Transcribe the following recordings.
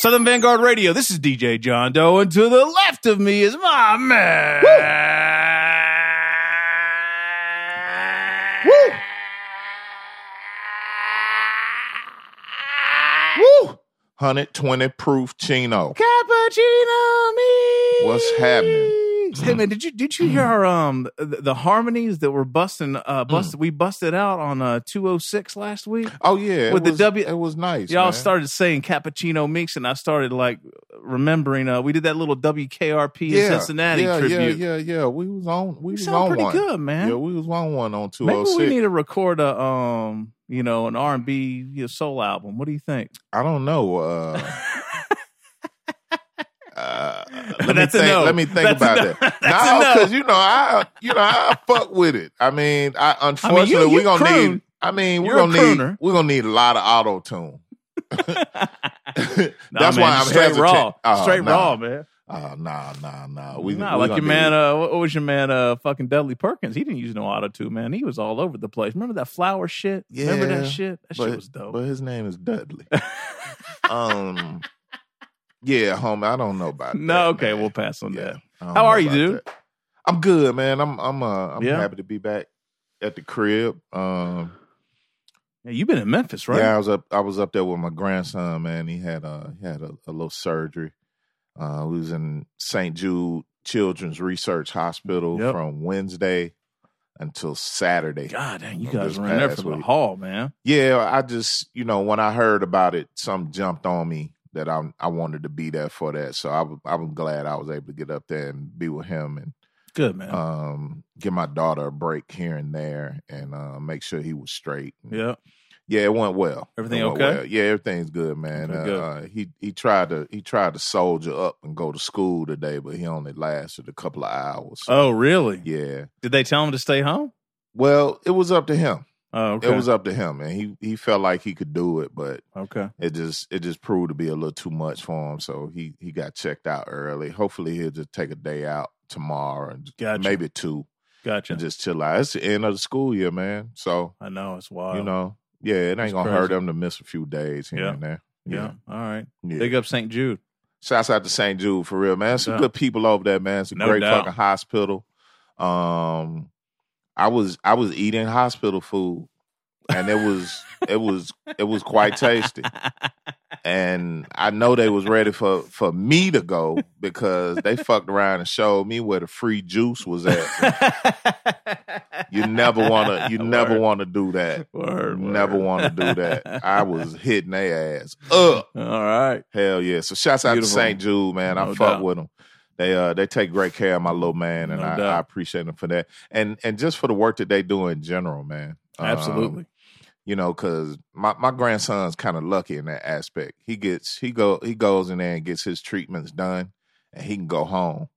Southern Vanguard Radio. This is DJ John Doe, and to the left of me is my man. Woo! Woo! 120 proof chino. Cappuccino me. What's happening? Hey man, did you did you hear our um the, the harmonies that were busting uh busted we busted out on uh 206 last week? Oh yeah, With the was, W- It was nice. Y'all man. started saying cappuccino mix and I started like remembering uh we did that little WKRP in Cincinnati yeah, tribute. Yeah, yeah, yeah. We was on. We You was sound on pretty one. good, man. Yeah, we was on one on two Maybe we need to record a um, you know, an R and B soul album. What do you think? I don't know. Uh, uh, let me That's a think. no. Let me think That's about no. that. No, no. because you know I, you know I fuck with it. I mean, I unfortunately you we gonna croon. need. I mean, we're You're gonna need. We're gonna need a lot of auto tune. That's man, why I'm straight hesitant. raw, Oh, straight nah. raw, man. Oh, nah, nah, nah. We, nah, like your man. Uh, what was your man? Uh, fucking Dudley Perkins. He didn't use no auto tune, man. He was all over the place. Remember that flower shit? Yeah, Remember that shit? That but, shit was dope. But his name is Dudley. um, yeah, homie. I don't know about that. no, that, okay, man. we'll pass on Yeah, that. How are you, dude? that. I'm good, man. I'm I'm uh I'm Yeah? happy to be back at the crib. Um Yeah, you've been in Memphis, right? yeah, I was up I was up there with my grandson, man. He had uh he had a, a little surgery. Uh we was in St. Jude Children's Research Hospital Yep. from Wednesday until Saturday. God, dang, you guys were in there for the haul, man. Yeah, I just you know when I heard about it, something jumped on me that I I wanted to be there for that. So I was I was glad I was able to get up there and be with him and Good man. um give my daughter a break here and there and uh make sure he was straight. yeah. Yeah, it went well. Everything went okay? well. Yeah, everything's good, man. Uh, good. Uh, he he tried to he tried to soldier up and go to school today, but he only lasted a couple of hours. So, Oh, really? yeah. Did they tell him to stay home? Well, it was up to him. Oh, okay. It was up to him, and he he felt like he could do it, but okay. it just it just proved to be a little too much for him. So he he got checked out early. Hopefully he'll just take a day out tomorrow and Gotcha. maybe two Gotcha. and just chill out. It's the end of the school year, man. So I know it's wild. you know, yeah, it ain't That's gonna hurt crazy. them to miss a few days here Yeah. and there. Yeah. All right. yeah. Big up St. Jude. Shouts out to St. Jude for real, man. Some Yeah. good people over there, man. It's a No great doubt. fucking hospital. Um, I was I was eating hospital food, and it was it was it was quite tasty. And I know they was ready for for me to go because they fucked around and showed me where the free juice was at. You never wanna you never wanna do that. Word, never word. wanna do that. I was hitting their ass up. All right. Hell yeah! So shouts out Beautiful. to St. Jude, man. I No fuck doubt. with them. They uh they take great care of my little man, and No I. I appreciate them for that. And and just for the work that they do in general, man. Um, Absolutely. you know, because my my grandson's kind of lucky in that aspect. He gets he go he goes in there and gets his treatments done, and he can go home.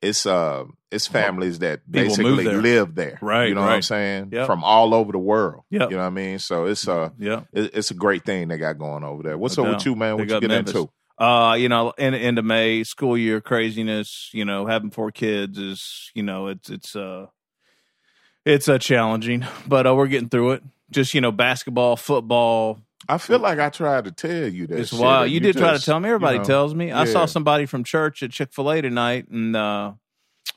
It's uh it's families that People basically there. live there, Right, You know what I'm saying? Yep. From all over the world, Yep. You know what I mean? So it's uh yeah. it, it's a great thing they got going over there. What's No up doubt. with you, man? What Big you get Memphis. into? Uh, you know, in end of May, school year craziness, you know, having four kids is, you know, it's it's uh it's uh challenging, but uh, we're getting through it. Just, you know, basketball, football, I feel like I tried to tell you that. It's shit, wild. and You, did try to tell me. Everybody you know, tells me. I saw somebody from church at Chick Fil A tonight, and uh,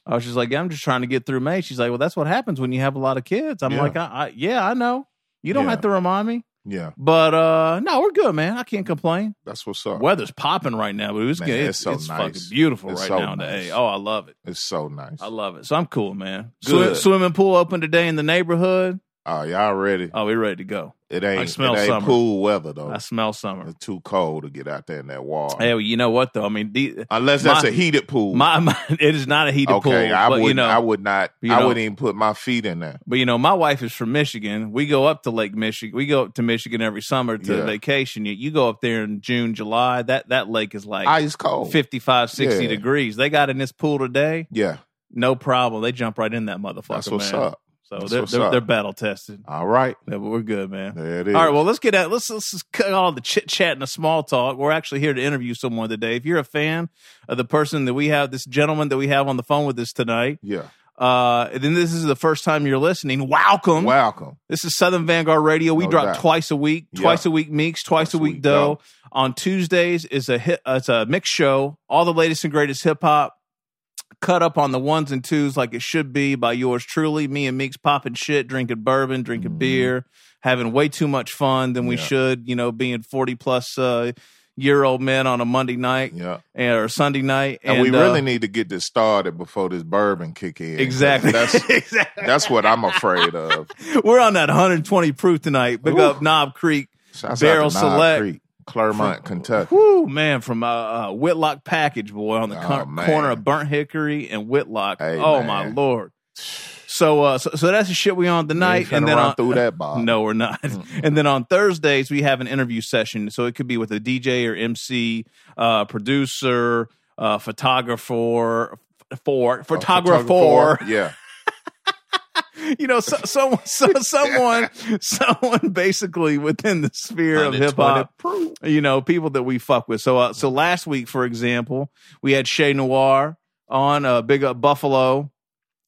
I was just like, "I'm just trying to get through May." She's like, "Well, that's what happens when you have a lot of kids." I'm Yeah. like, I, I, "Yeah, I know. You don't Yeah. have to remind me." Yeah, But uh, no, we're good, man. I can't complain. that's what's up. Weather's popping right now, but it's Man, good. it's It's, so it's nice. fucking beautiful It's right so now nice. A. Oh, I love it. It's so nice. I love it. So I'm cool, man. Good. Swim, swimming pool open today in the neighborhood. Oh, y'all ready? Oh, we're ready to go. It ain't. I smell it ain't summer. cool weather though. I smell summer. It's too cold to get out there in that water. Hey, well, you know what though? I mean, the, Unless that's my- a heated pool. My, my it is not a heated okay, pool, I but would. you know, I would not. you I wouldn't even put my feet in there. but you know, my wife is from Michigan. We go up to Lake Michigan. We go up to Michigan every summer to Yeah. vacation. You, you go up there in June, July. That that lake is like Ice cold. 55, 60 Yeah. degrees. They got in this pool today, Yeah, no problem. They jump right in that motherfucker. that's what's man. up. So they're they're, they're battle tested. All right, Yeah, but we're good, man. there it is. All right, well, let's get at let's let's just cut all the chit chat and the small talk. We're actually here to interview someone today. If you're a fan of the person that we have, this gentleman that we have on the phone with us tonight, yeah, Uh, then this is the first time you're listening. Welcome. Welcome. This is Southern Vanguard Radio. We No drop doubt. twice a week, Yeah. twice a week Meeks, twice, a week Doe. On Tuesdays is a hit. Uh, it's a mix show. All the latest and greatest hip hop, cut up on the ones and twos like it should be by yours truly. Me and Meeks popping shit, drinking bourbon, drinking Mhm. beer, having way too much fun than we Yeah. should. You know, being forty plus uh, year old men on a Monday night Yeah. and, or Sunday night, And, we uh, really need to get this started before this bourbon kick in. exactly That's exactly. that's what I'm afraid of. We're on that 120 proof tonight. Big Ooh. up Knob Creek. Shouts Barrel out to Knob Select. Creek, Clermont, Kentucky. Whoo, man, from uh, uh, Whitlock Package, boy, on the Oh, man. corner of Burnt Hickory and Whitlock. Hey, oh, man. my Lord. So, uh, so, so that's the shit we on tonight. And then on, through that bar. no, we're not. And then on Thursdays, we have an interview session. So it could be with a DJ or MC, uh, producer, uh, photographer, for A photographer. Yeah. you know, so, so, so, someone, someone basically within the sphere of hip hop, you know, people that we fuck with. So, uh, so last week, for example, we had Che Noir on uh, Big Up Buffalo.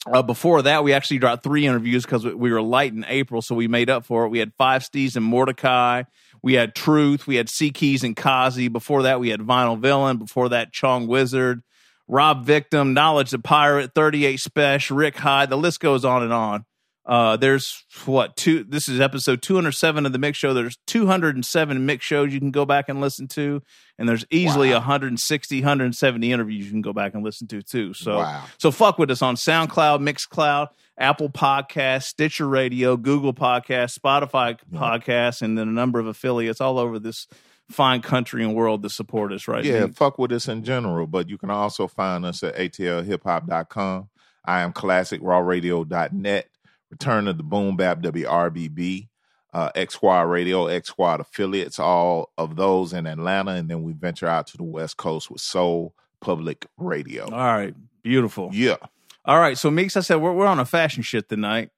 Uh, before that, we actually dropped three interviews because we- we were light in April, so we made up for it. We had Five Steez and Mordecai. We had Truth. We had C Keys and Kazi. Before that, we had Vinyl Villain. Before that, Chong Wizard, Rob Victim, Knowledge the Pirate, 38 Spesh, Rick Hyde. The list goes on and on. Uh, there's what two? This is episode 207 of the Mix Show. There's 207 mix shows you can go back and listen to, and there's easily Wow. 160, 170 interviews you can go back and listen to too. So, Wow. so fuck with us on SoundCloud, Mixcloud, Apple Podcast, Stitcher Radio, Google Podcast, Spotify Yeah. Podcast, and then a number of affiliates all over this fine country and world to support us. Right? Yeah, And- fuck with us in general, but you can also find us at atlhiphop.com. I am classicrawradio.net. Return of the Boom Bap WRBB, uh, X Squad Radio, X Squad affiliates, all of those in Atlanta, and then we venture out to the West Coast with Soul Public Radio. All right. Beautiful. Yeah, All right. So, Meeks, I said we're, we're on a fashion shit tonight.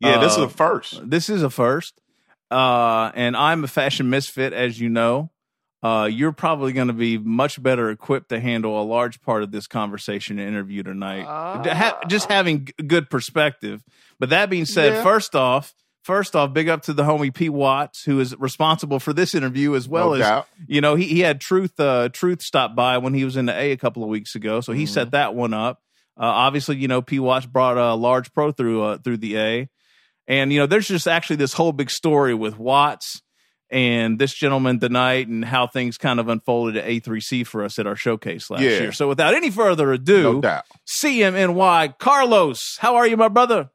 yeah, this is a first. This is a first. Uh, and I'm a fashion misfit, as you know. Uh, you're probably going to be much better equipped to handle a large part of this conversation and interview tonight. To ha- just having g- good perspective. But that being said, Yeah. first off, first off, big up to the homie Pete Watts, who is responsible for this interview as well no as doubt. you know he, he had truth uh truth stop by when he was in the a a couple of weeks ago so he Mhm. set that one up uh obviously you know p Watts brought a Large Pro through uh through the a and you know there's just actually this whole big story with watts and this gentleman tonight and how things kind of unfolded at a3c for us at our showcase last Yeah. year so without any further ado No doubt. cmny carlos how are you my brother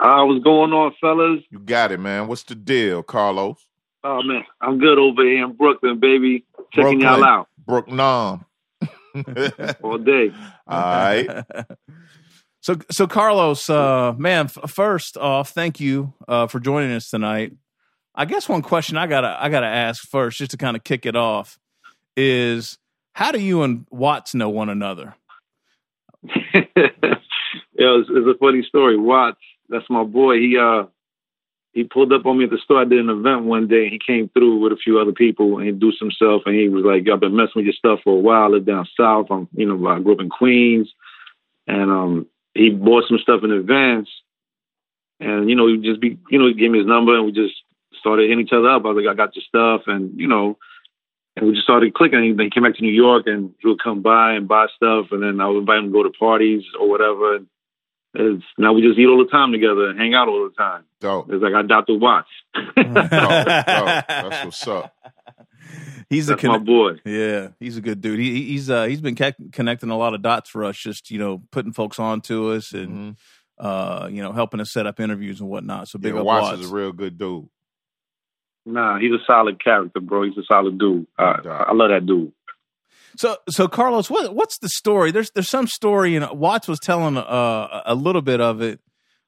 Uh, what's going on, fellas? You got it, man. What's the deal, Carlos? Oh man, I'm good over here in Brooklyn, baby. Checking Brooklyn. y'all out Brooklyn. Nom. all day. All right. so, so Carlos, uh, man, f- first off, thank you uh, for joining us tonight. I guess one question I gotta I gotta ask first, just to kind of kick it off, is how do you and Watts know one another? yeah, it's, it's a funny story. Watts, that's my boy. He uh he pulled up on me at the store. I did an event one day. He came through with a few other people and introduced himself. And he was like, "I've been messing with your stuff for a while. I live down south. I'm, you know, I grew up in Queens, and um, he bought some stuff in advance. And you know, he just be, you know, he gave me his number, and we just started hitting each other up. I was like, "I got your stuff," and you know, and we just started clicking. And he came back to New York, and he would come by and buy stuff, and then I would invite him to go to parties or whatever. And it's, now we just eat all the time together and hang out all the time. Dope. It's like I Dr. Watts. Dope. Dope. That's what's up. He's a That's my boy. yeah, he's a good dude. He, he's uh, he's been ca- connecting a lot of dots for us, just you know, putting folks on to us and Mhm. uh, you know, helping us set up interviews and whatnot. So big Yeah, up Watts Watts. is a real good dude. Nah, he's a solid character, bro. He's a solid dude. I, I love that dude. So, so Carlos, what what's the story? There's there's some story, and Watts was telling uh, a little bit of it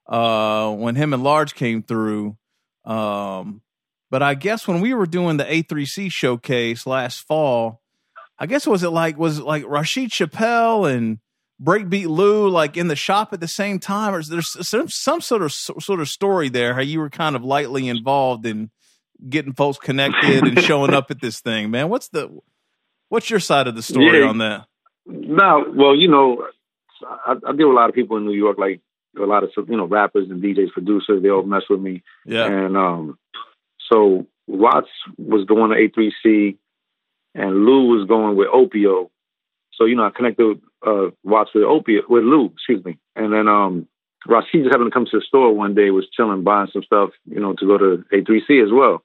uh, when him and Large came through. Um, but I guess when we were doing the A3C showcase last fall, I guess was it like was it like Rasheed Chappell and Breakbeat Lou like in the shop at the same time, or is there some some sort of sort of story there? How you were kind of lightly involved in getting folks connected and showing up at this thing, man. What's the what's your side of the story Yeah. on that? No, well, you know, I, I deal with a lot of people in New York, like a lot of you know rappers and DJs, producers. They all mess with me. Yeah. And um, so Watts was going to A3C, and Lou was going with Opio. So you know, I connected uh, Watts with Opio with Lou, excuse me, and then um, Rasheed just happened to come to the store one day, was chilling, buying some stuff, you know, to go to A3C as well.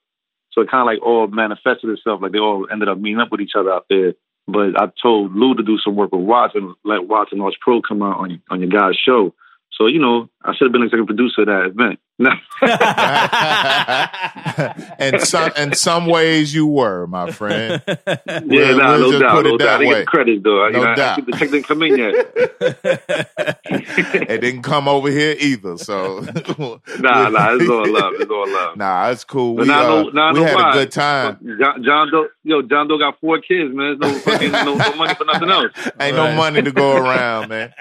So it kind of like all manifested itself, like they all ended up meeting up with each other out there. But I told Lou to do some work with Watts and let Watts and Watts Pro come out on on your guys' show. So you know, I should have been executive producer of that event. and some in some ways you were, my friend. yeah, We'll- nah, we'll no just doubt, put it no doubt. that I didn't get credit though. No you know, doubt. I, the check didn't come in yet. it didn't come over here either. So Nah, nah, it's all love. It's all love. Nah, it's cool. But We, now uh, know- now we know had why. a good time. John, John Doe, yo, John Doe got four kids, man. There's no fucking no, no money for nothing else. Ain't Right. no money to go around, man.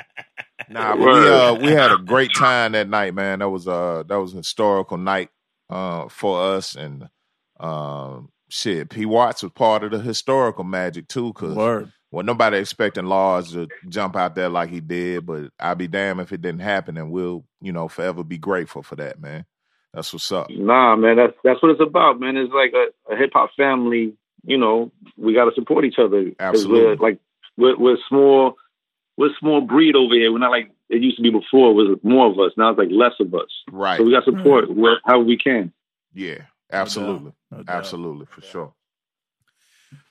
Nah, we uh we had a great time that night, man. That was uh that was a historical night uh for us and um shit. P Watts was part of the historical magic too, cause Word. well nobody expecting Laws to jump out there like he did, but I'd be damned if it didn't happen and we'll, you know, forever be grateful for that, man. That's what's up. Nah, man, that's that's what it's about, man. It's like a, a hip hop family. You know, we got to support each other. Absolutely. We're, like we're, we're small. We're a small breed over here. We're not like it used to be before. It was more of us. Now it's like less of us. Right. So we got to support where, how we can. yeah, absolutely. No doubt. Absolutely, for sure.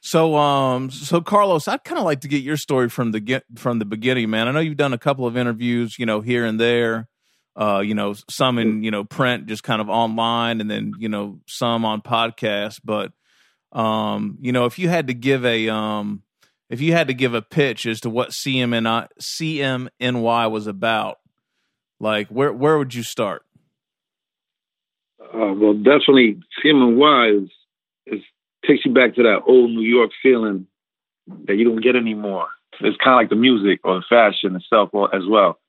So, um, so Carlos, I'd kind of like to get your story from the get from the beginning, man. I know you've done a couple of interviews, you know, here and there, uh, you know, some in you know print, just kind of online, and then you know some on podcast. But, um, you know, if you had to give a um, if you had to give a pitch as to what CMNI CMNY was about, like where where would you start? Uh, well, definitely, CMNY is, is takes you back to that old New York feeling that you don't get anymore. It's kind of like the music or the fashion itself or- as well.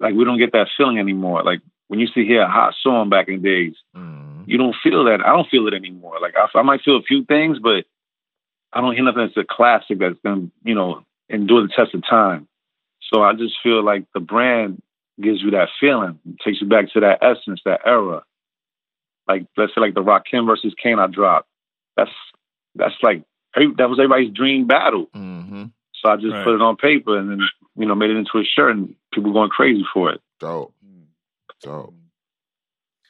Like we don't get that feeling anymore. Like when you see here a hot song back in the days, Mhm. you don't feel that. I don't feel it anymore. Like I, I might feel a few things, but I don't hear nothing that's a classic that's gonna, you know, endure the test of time. So I just feel like the brand gives you that feeling, it takes you back to that essence, that era. Like let's say like the Rakim versus Kane I dropped. That's that's like every- that was everybody's dream battle. Mhm. So I just Right. put it on paper and then you know made it into a shirt and people going crazy for it. Dope. Dope.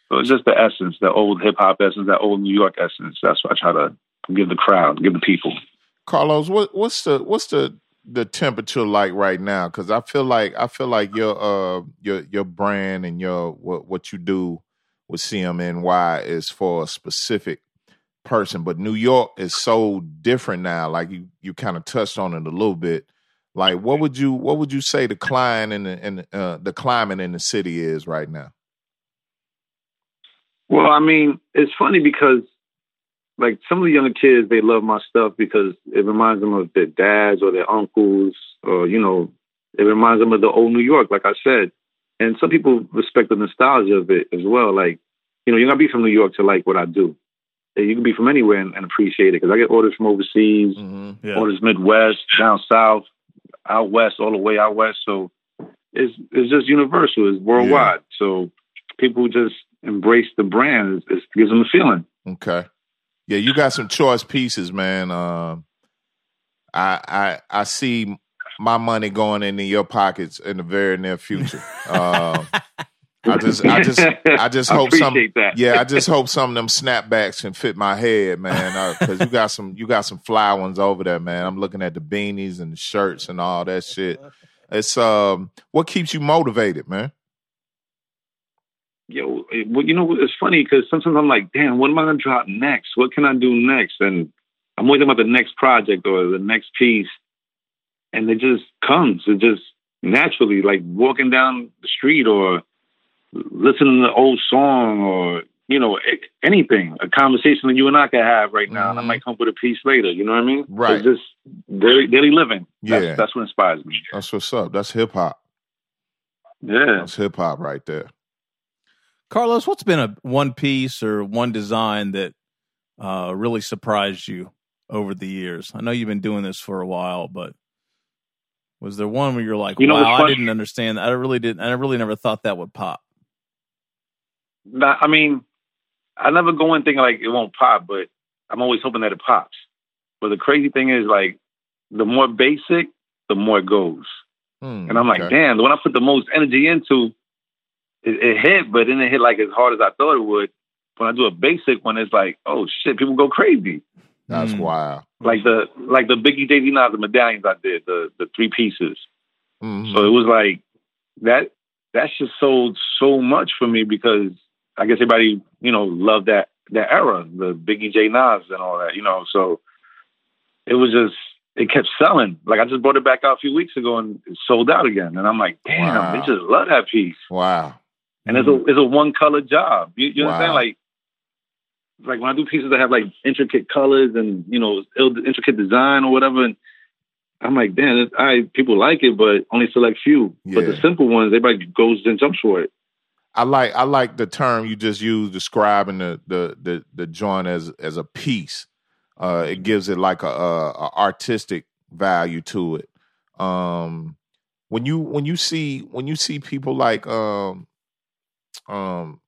So it's just the essence, the old hip hop essence, that old New York essence. That's what I try to give the crowd, give the people. Carlos, what what's the what's the the temperature like right now? Because I feel like I feel like your uh your your brand and your what what you do with CMNY is for a specific person, but New York is so different now. Like you you kind of touched on it a little bit. Like what would you what would you say the climate in the in, uh, the climate in the city is right now? Well, I mean, it's funny because like some of the younger kids, they love my stuff because it reminds them of their dads or their uncles, or you know, it reminds them of the old New York, like I said. And some people respect the nostalgia of it as well. Like, you know, you gotta be from New York to like what I do. You can be from anywhere and, and appreciate it because I get orders from overseas, Mm-hmm. Yeah. orders Midwest, down south, out west, all the way out west. So it's it's just universal. It's worldwide. So people just embrace the brand. It, it gives them a feeling. Okay. Yeah, you got some choice pieces, man. Um, I I I see my money going into your pockets in the very near future. Um, I just I just I just hope some that. yeah I just hope some of them snapbacks can fit my head, man. Because you got some you got some fly ones over there, man. I'm looking at the beanies and the shirts and all that shit. It's um what keeps you motivated, man. Yo, well, you know, it's funny because sometimes I'm like, damn, what am I gonna drop next? What can I do next? And I'm waiting about the next project or the next piece, and it just comes. It just naturally, like walking down the street or listening to an old song or you know anything, a conversation that you and I could have right now, and I Mhm. might come up with a piece later. You know what I mean? Right. It's just daily, daily living. That's, Yeah. that's what inspires me. That's what's up. That's hip hop. Yeah. That's hip hop right there. Carlos, what's been a one piece or one design that uh, really surprised you over the years? I know you've been doing this for a while, but Was there one where you're like, You know wow, I didn't understand. That. I really didn't. I really never thought that would pop. I mean, I never go in thinking like it won't pop, but I'm always hoping that it pops. But the crazy thing is, like, the more basic, the more it goes. Hmm, And I'm like, okay. damn, the one I put the most energy into, it, it hit, but then it hit like as hard as I thought it would. When I do a basic one, it's like, oh shit, people go crazy. That's Mm. wild. Like the like the Biggie Jay Z Nas the medallions I did, the the three pieces. Mhm. So it was like that that just sold so much for me because I guess everybody, you know, loved that that era, the Biggie J Nas and all that, you know. So it was just it kept selling. Like I just brought it back out a few weeks ago and it sold out again. And I'm like, damn, Wow. they just love that piece. wow. And it's a it's a one color job. You, you Wow. understand? Like like when I do pieces that have like intricate colors and you know ill- intricate design or whatever, and I'm like, damn, I people like it, but only select few. But the simple ones, everybody goes and jumps for it. I like I like the term you just used describing the the the, the joint as as a piece. Uh, it gives it like a, a, a artistic value to it. Um, when you when you see when you see people like um um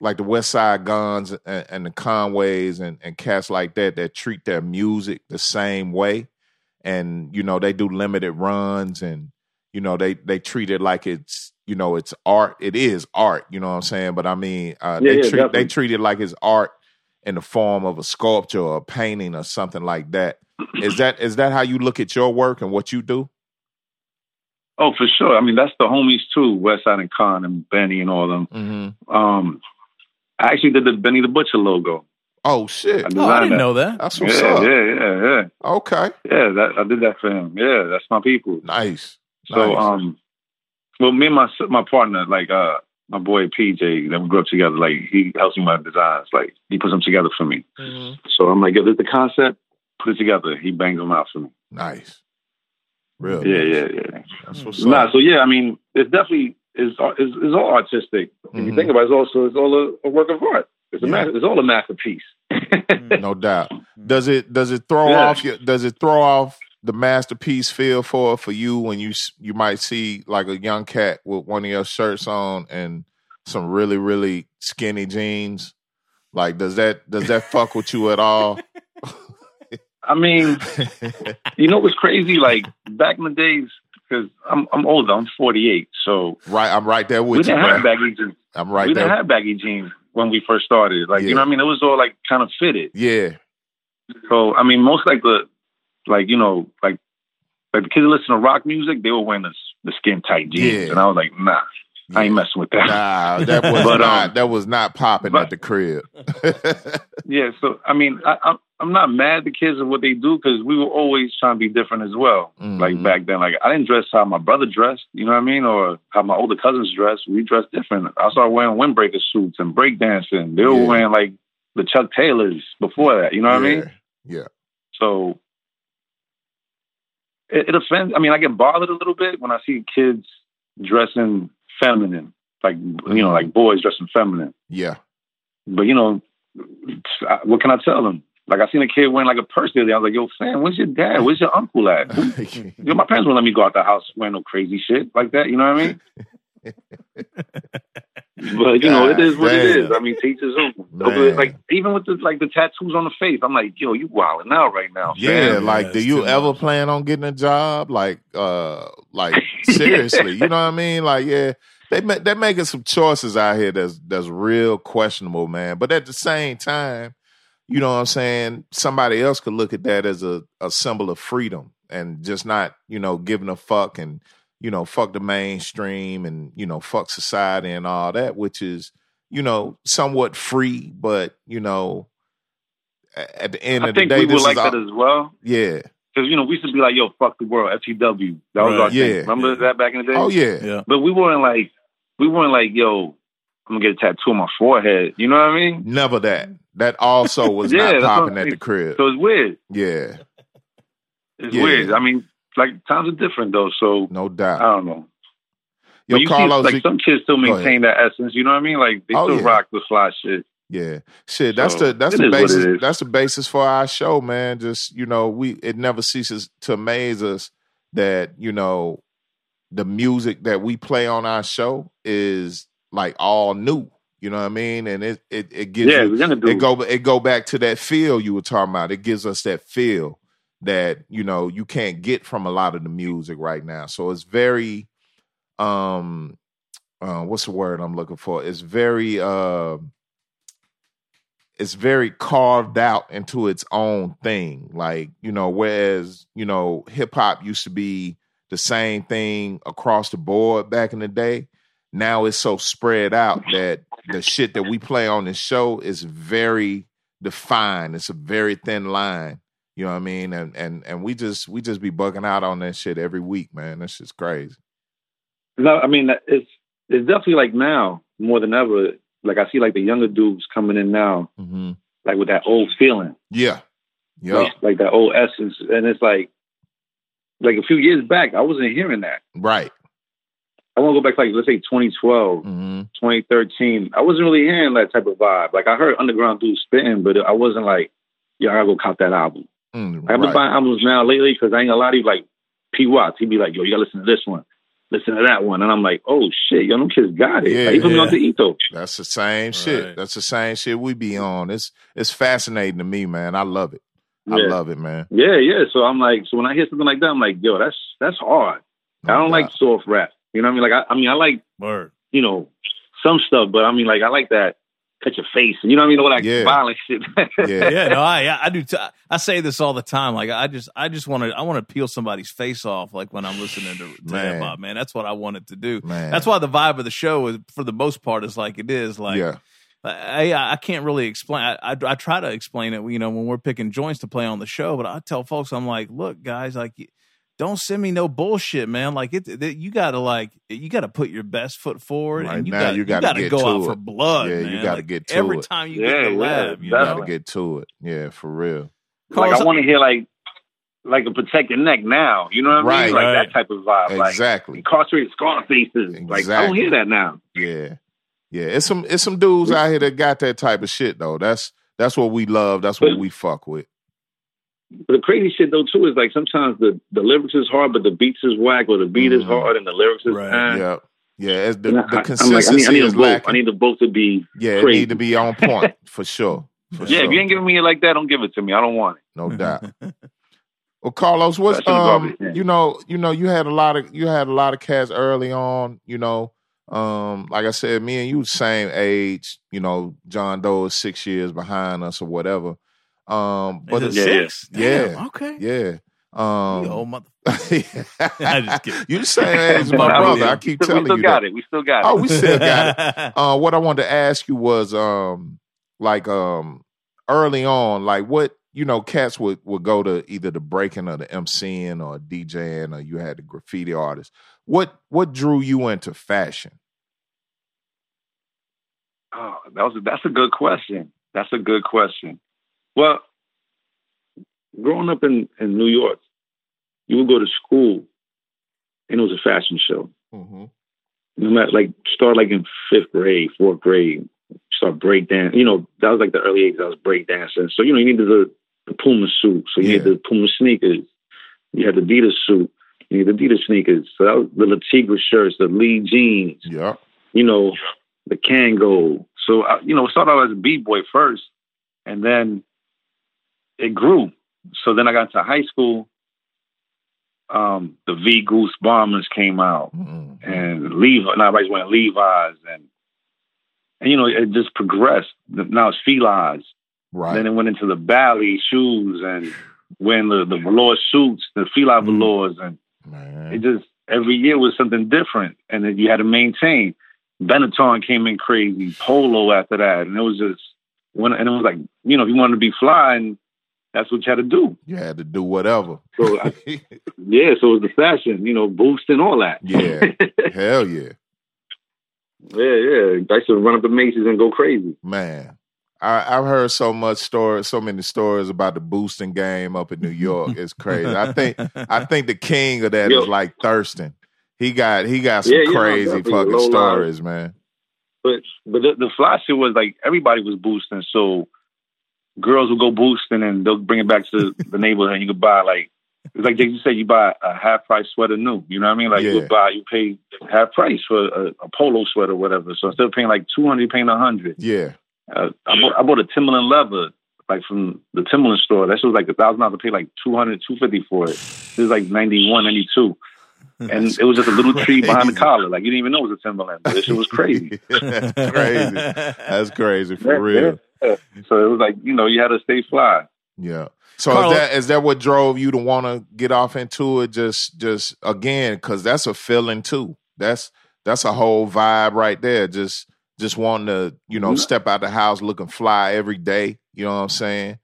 like the Westside Gunns and, and the Conways and, and cats like that that treat their music the same way, and you know they do limited runs and you know they they treat it like it's you know it's art. It is art. You know what I'm saying? But I mean, uh, Yeah, they yeah, treat definitely. they treat it like it's art in the form of a sculpture or a painting or something like that. Is that is that how you look at your work and what you do? Oh, for sure. I mean, that's the homies too, Westside and Con and Benny and all them. Mm-hmm. Um, I actually did the Benny the Butcher logo. Oh shit! I Oh, I didn't that. know that. That's Yeah, what's yeah, up. yeah, yeah, Okay, yeah. That I did that for him. Yeah, that's my people. nice. So, Nice. um, well, me and my my partner, like uh, my boy PJ, that we grew up together. Like he helps me with my designs. Like he puts them together for me. So I'm like, yo, this is the concept. Put it together. He bangs them out for me. Nice. Real. Yeah, yeah, yeah. That's what's Nah, up. so yeah, I mean, it's definitely is is is all artistic. If you Mhm. think about it, it's also it's all a, a work of art. It's a Yeah. ma- it's all a masterpiece. No doubt. Does it does it throw Yeah. off your does it throw off the masterpiece feel for for you when you you might see like a young cat with one of your shirts on and some really really skinny jeans? Like does that does that fuck with you at all? I mean, you know what's crazy? Like back in the days, because I'm I'm older. I'm 48, so right, I'm right there we with you, didn't have baggy jeans. I'm right we didn't have baggy jeans when we first started. Like Yeah. you know what I mean? It was all like kind of fitted. yeah, So I mean, most like the like you know like like the kids that listen to rock music, they were wearing the, the skin tight jeans, Yeah. and I was like, nah, I ain't messing with that. Nah, that was But, um, not that was not popping but- at the crib. Yeah, so I mean, I, I'm I'm not mad at the kids and what they do because we were always trying to be different as well. Mhm. Like back then, like I didn't dress how my brother dressed, you know what I mean, or how my older cousins dressed. We dressed different. I started wearing windbreaker suits and breakdancing. They were Yeah. wearing like the Chuck Taylors before that, you know what I mean? Yeah. So it, it offends. I mean, I get bothered a little bit when I see kids dressing feminine, like you know, mm-hmm. like boys dressing feminine. Yeah. But you know, what can I tell them? Like I seen a kid wearing like a purse the other day. I was like, "Yo, fam, where's your dad? Where's your uncle at?" Yo, my parents won't let me go out the house wearing no crazy shit like that. You know what I mean? but you know, it is what it God is. I mean, teachers his own. Like even with the like the tattoos on the face, I'm like, "Yo, you wilding out right now." Yeah, fam. like, do you ever much. plan on getting a job? Like, uh, like seriously, you know what I mean? Like, yeah, they they're making some choices out here that's that's real questionable, man. But at the same time, you know what I'm saying? Somebody else could look at that as a a symbol of freedom and just not, you know, giving a fuck and you know, fuck the mainstream and you know, fuck society and all that, which is you know somewhat free, but you know. At the end I of the think day, we this would like is that all, as well. yeah. Because you know we used to be like, "Yo, fuck the world," FTW. That was Right. our Yeah. thing. Remember that back in the day? Oh yeah. Yeah. But we weren't like, we weren't like, "Yo, I'm gonna get a tattoo on my forehead." You know what I mean? Never that. That also was Yeah, not popping at the crib. So it's weird. Yeah, It's Yeah. weird. I mean, like times are different though. So no doubt. I don't know. Yo, but you Carlos, see, like some kids still maintain that essence. You know what I mean? Like they Oh, still yeah. rock the fly shit. yeah, shit. That's So, the that's the is what it basis. That's the basis for our show, man. Just you know, we it never ceases to amaze us that you know the music that we play on our show is like all new. You know what I mean? And it it, it gives Yeah, you, we're gonna do it go it go back to that feel you were talking about. It gives us that feel that you know you can't get from a lot of the music right now. So it's very um uh, what's the word I'm looking for? It's very uh it's very carved out into its own thing. Like, you know, whereas, you know, hip hop used to be the same thing across the board back in the day. Now it's so spread out that the shit that we play on this show is very defined. It's a very thin line. You know what I mean? And and and we just we just be bugging out on that shit every week, man. That's just crazy. No, I mean it's it's definitely like now more than ever. Like I see like the younger dudes coming in now, Mm-hmm. like with that old feeling, Yeah. Yeah. like, like that old essence, and it's like like a few years back, I wasn't hearing that. Right. I want to go back to like let's say 2012, Mm-hmm. 2013. I wasn't really hearing that type of vibe. Like I heard underground dudes spitting, but I wasn't like, yeah, I gotta go cop that album. Mm, I've been right. buying albums now lately because I ain't a lot of. Like P Watts, he'd be like, "Yo, you gotta listen to this one, listen to that one," and I'm like, "Oh shit, yo, them kids got it." Yeah, like, he put me yeah. on to Ethos. That's the same shit. Right. That's the same shit we be on. It's it's fascinating to me, man. I love it. I love it, man. Yeah, yeah. So I'm like, so when I hear something like that, I'm like, yo, that's that's hard. I don't like soft rap. You know what I mean? Like, I, I mean, I like Word. you know some stuff, but I mean, like, I like that cut your face. and You know what I mean? All that Yeah. violent shit. Yeah. yeah, no, I I do. T- I say this all the time. Like I just I just want to I want to peel somebody's face off. Like when I'm listening to, to Man. hip hop, man. That's what I wanted to do. man. That's why the vibe of the show is, for the most part, is like it is. Like yeah. I I can't really explain. I, I I try to explain it. You know, when we're picking joints to play on the show, but I tell folks, I'm like, look, guys, like. Don't send me no bullshit, man. Like it, it you got to like you got to put your best foot forward, Right and you now, got you you gotta got to go out it. for blood. Yeah, you gotta Like, get to every it. time you Yeah, get the yeah, lab. You You gotta get to it. Yeah, for real. like I want to hear like like a protect your neck now. You know what I Right. mean? Like Right. that type of vibe. Like Exactly. incarcerated scar faces. Like I don't hear that now. Yeah. Yeah. It's some it's some dudes out here that got that type of shit though. That's that's what we love. That's what we fuck with. But the crazy shit though too is like sometimes the the lyrics is hard, but the beats is whack, or the beat is Mhm. hard and the lyrics is Right. Yeah. Yeah. It's the, And I- the I'm like, I consistency need, I need is both. lacking. I need them both to be. yeah, it crazy. need to be on point for sure. For Yeah, sure. if you ain't giving me it like that, don't give it to me. I don't want it. no doubt. Well, Carlos, what's the um, you know, you know, you had a lot of you had a lot of cats early on. You know, um, like I said, me and you same age. You know, John Doe is six years behind us or whatever. Um, but Is the- Yeah, six? yeah. Damn, okay. yeah, um, You old mother. I just kidding. You the same age as my But I brother. mean, I keep we telling still you got that. it. We still got it. Oh, it. we still got it. Uh, what I wanted to ask you was, um, like, um, early on, like, what you know, cats would would go to either the breaking or the MCing or DJing, or you had the graffiti artist. What what drew you into fashion? Oh, that was a, that's a good question. That's a good question. Well, growing up in, in New York, you would go to school, and it was a fashion show. Mm-hmm. No matter like start like in fifth grade, fourth grade, start break dance. You know that was like the early age I was break dancing. So you know you needed the, the Puma suit, so you Yeah. needed the Puma sneakers. You had the Adidas suit. You needed the Adidas sneakers. So that was the Le Tigre shirts, the Lee jeans. Yeah. you know, the Kangol. So, I, you know, started out as a b-boy first, and then it grew. So then I got to high school. Um, the V Goose Bombers came out, Mm-hmm. and Levi, now everybody's wearing Levi's, and and you know, it just progressed. Now it's Fila's. Right. Then it went into the Bally shoes and wearing the the velour suits, the Feli Mhm. velours, and Man. it just every year was something different, and then you had to maintain. Benetton came in crazy, Polo after that, and it was just when and it was like you know if you wanted to be fly, and that's what you had to do. you had to do whatever. So I, yeah, so it was the fashion, you know, boosting all that. Yeah. Hell yeah. yeah, yeah. I used to run up the Macy's and go crazy. Man, I, I've heard so much story, so many stories about the boosting game up in New York. It's crazy. I think I think the king of that is Yo. like Thirstin. He got he got some Yeah, yeah, crazy definitely. fucking Lo Life. stories, man. But but the, the fly shit was like everybody was boosting, so girls will go boosting and they'll bring it back to the neighborhood and you could buy like it's like you said, you buy a half price sweater new. You know what I mean? Like Yeah. you buy, you pay half price for a, a polo sweater, or whatever. So instead of paying like two hundred, you're paying a hundred. Yeah. Uh, I, bought, I bought a Timberland leather, like from the Timberland store. That shit was like a thousand dollars pay like 200, 250 for it. It was like 91, 92. And it was just a little tree behind the collar. Like you didn't even know it was a Timberland. This shit was crazy. That's crazy. That's crazy for Yeah, real. yeah. So it was like, you know, you had to stay fly. Yeah. So Carlos- is that is that what drove you to want to get off into it? Just just again, because that's a feeling too. That's that's a whole vibe right there. Just just wanting to you know Mhm. step out the house looking fly every day. You know what I'm saying?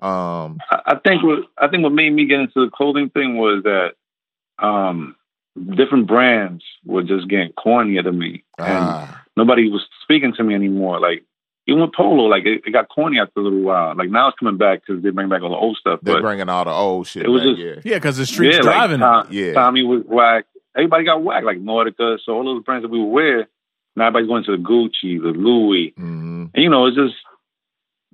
Um. I I think what I think what made me get into the clothing thing was that um, different brands were just getting cornier to me, and Ah, nobody was speaking to me anymore. Like even with Polo, like it, it got corny after a little while. Like now it's coming back because they bring back all the old stuff. they're But bringing all the old shit. It was back, just- yeah. Yeah, because the street's yeah, driving. like Tom, Yeah. Tommy was whack. Everybody got whack, like Nautica, So all those brands that we would wear, now everybody's going to the Gucci, the Louis, hmm and you know it's just.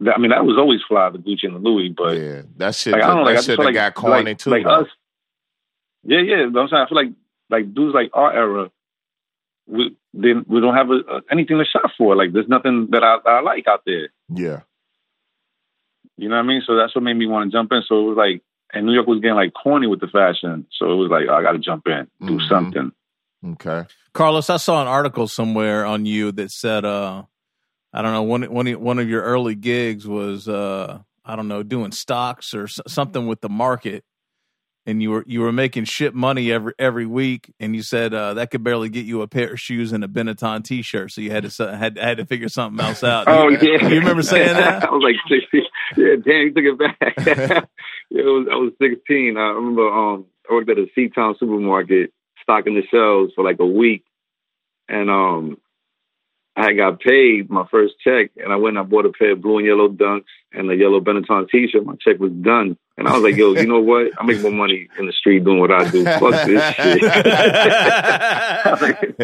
that- I mean, that was always fly, the Gucci and the Louis, but yeah, that shit. like I don't know, like I that just shit like got corny like, too. Like though. us, yeah, yeah. But I'm saying I feel like like dudes like our era, we then we don't have a, a, anything to shop for. Like there's nothing that I, I like out there. yeah, You know what I mean? So that's what made me want to jump in. So it was like, and New York was getting like corny with the fashion. So it was like I got to jump in, do Mhm. something. okay. Carlos, I saw an article somewhere on you that said, uh, I don't know, one one one of your early gigs was, uh, I don't know, doing stocks or s- something with the market, and you were you were making shit money every every week, and you said uh, that could barely get you a pair of shoes and a Benetton T-shirt, so you had to had had to figure something else out. Oh you, yeah, you remember saying that? I was like sixteen. Yeah, damn, you took it back. yeah, it was, I was sixteen. I remember um, I worked at a C-Town supermarket, stocking the shelves for like a week, and um, I got paid my first check, and I went and I bought a pair of blue and yellow dunks and a yellow Benetton T-shirt. My check was done, and I was like, "Yo, you know what? I make more money in the street doing what I do. Fuck this shit." I was like, Keep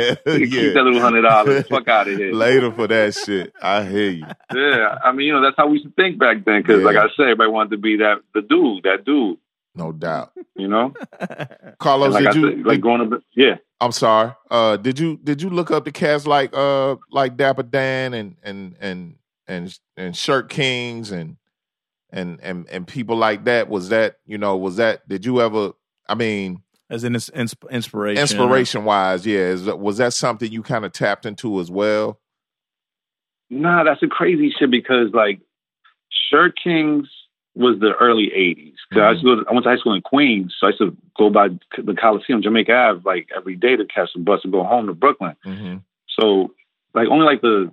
yeah. that little hundred dollars. Fuck out of here. Later for that shit. I hear you. Yeah, I mean, you know, that's how we used to think back then. Because, Yeah. like I said, everybody wanted to be that the dude, that dude. No doubt. You know, Carlos, like did you? said, like did- growing up. Yeah, I'm sorry. Uh, did you did you look up the cats like uh like Dapper Dan and and and and and Shirt Kings and and and and people like that? Was that you know was that? Did you ever? I mean, As in ins- ins- inspiration. inspiration wise, yeah. Is was that something you kind of tapped into as well? nah, that's a crazy shit because like Shirt Kings was the early '80s. 'Cause I, used to go to- I went to high school in Queens, so I used to go by the Coliseum, Jamaica Ave, like every day to catch the bus and go home to Brooklyn. Mm-hmm. So, like, only like the,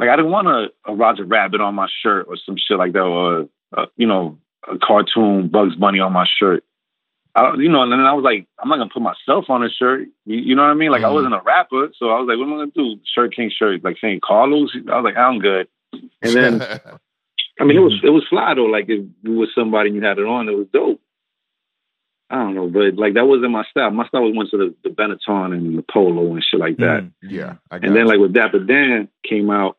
like, I didn't want a, a Roger Rabbit on my shirt or some shit like that, or, uh, you know, a cartoon Bugs Bunny on my shirt. I, you know, and then I was like, I'm not gonna put myself on a shirt. You, you know what I mean? Like, I Mhm. wasn't a rapper, so I was like, what am I gonna do? Shirt King shirt, like St. Carlos. I was like, I'm good. And then, I mean, it was it was fly though. Like, if you was somebody and you had it on, it was dope. I don't know, but like that wasn't my style. My style was went to the, the Benetton and the polo and shit like that. Mm. yeah, I And then like with Dapper Dan came out,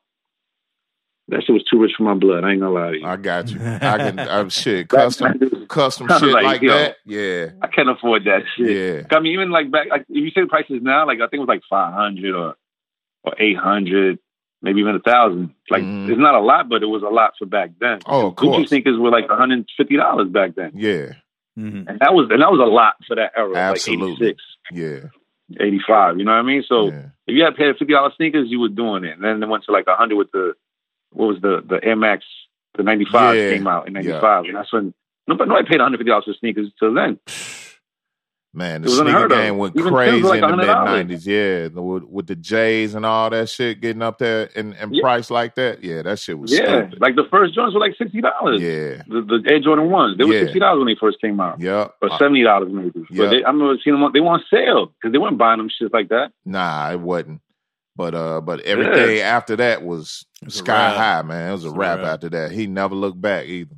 that shit was too rich for my blood. I ain't gonna lie to you. I got you. I can. I'm shit. That- Custom, that- custom I was shit like, like yo. that. Yeah, I can't afford that shit. yeah. I mean, even like back, like if you say the prices now, like I think it was like five hundred or or eight hundred, maybe even a thousand. Like Mhm. it's not a lot, but it was a lot for back then. Oh, of Gucci course. sneakers were like one hundred and fifty dollars back then, Yeah, Mhm. and that was and that was a lot for that era, Absolutely. like 86, yeah, 85, You know what I mean? So yeah. if you had a pair of fifty dollars sneakers, you were doing it. And then it went to like a hundred with the what was the the Air Max the ninety five Yeah. came out in ninety five, and that's when nobody, nobody paid one hundred fifty dollars for sneakers till then. Man, the sneaker game went Even crazy like in the mid nineties. Yeah, with, with the J's and all that shit getting up there and, in Yeah. price like that. Yeah, that shit was Yeah, stupid. like the first joints were like sixty dollars. Yeah, The, the Air Jordan ones, they were Yeah. sixty dollars when they first came out, yep. or seventy dollars maybe. Yeah. But they, I remember seeing them. They were on sale because they weren't buying them shit like that. nah, it wasn't. But uh, but everything after that was sky high, man. It was a It wrap after that. He never looked back either.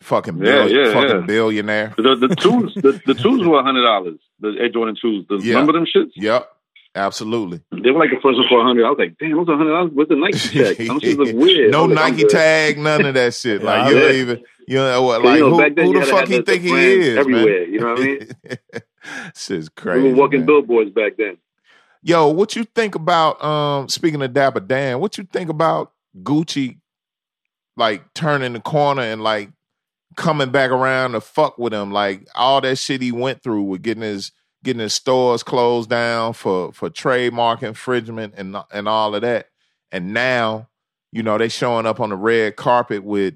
Fucking Yeah, bill, yeah, fucking yeah. billionaire. The the twos, the, the twos were hundred dollars. The Air Jordan twos. The, Yeah. Remember them shits? Yep, Absolutely. They were like the first one for a hundred. I was like, damn, a hundred dollars? with the Nike shits look weird. no was like, Nike tag, none of that shit. Like you don't even you know what like you know, who, who the fuck he think he is, everywhere, man? you know what I mean? Shit's We crazy. We were walking man. billboards back then. Yo, what you think about um speaking of Dapper Dan, what you think about Gucci like turning the corner and like coming back around to fuck with him? Like all that shit he went through with getting his getting his stores closed down for for trademark infringement and and all of that. And now, you know, they showing up on the red carpet with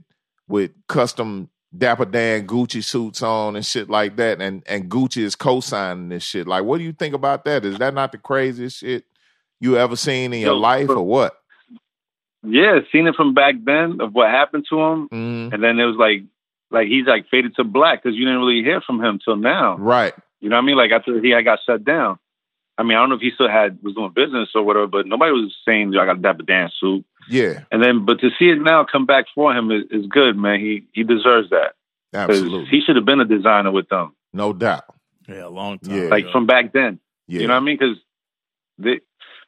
with custom Dapper Dan Gucci suits on and shit like that, and and Gucci is co-signing this shit. Like, what do you think about that? Is that not the craziest shit you ever seen in your Yo, life, or what? Yeah, seen it from back then of what happened to him, Mm, and then it was like, like he's like faded to black because you didn't really hear from him till now. right. You know what I mean? Like after he had got shut down. I mean, I don't know if he still had was doing business or whatever, but nobody was saying I got a Dapper Dan suit. Yeah, And then, but to see it now come back for him is, is good, man. He he deserves that. absolutely, he should have been a designer with them, no doubt. Yeah, a long time. Yeah. like from back then. Yeah, You know what I mean? Because they,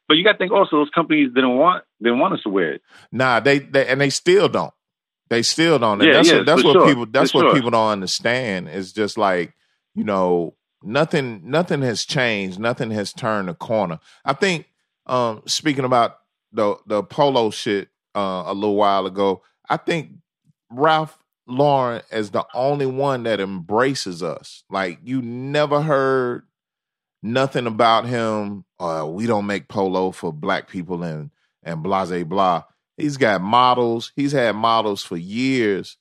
but you got to think also those companies didn't want didn't want us to wear it. Nah, they, they and they still don't. They still don't. And Yeah, that's yeah, what, that's for what sure, people that's for what sure. people don't understand. Is just like you know nothing nothing has changed. Nothing has turned the corner. I think um speaking about the the polo shit uh, a little while ago, I think Ralph Lauren is the only one that embraces us. Like you never heard nothing about him. Uh, we don't make polo for black people and and blah blah blah. He's got models. He's had models for years.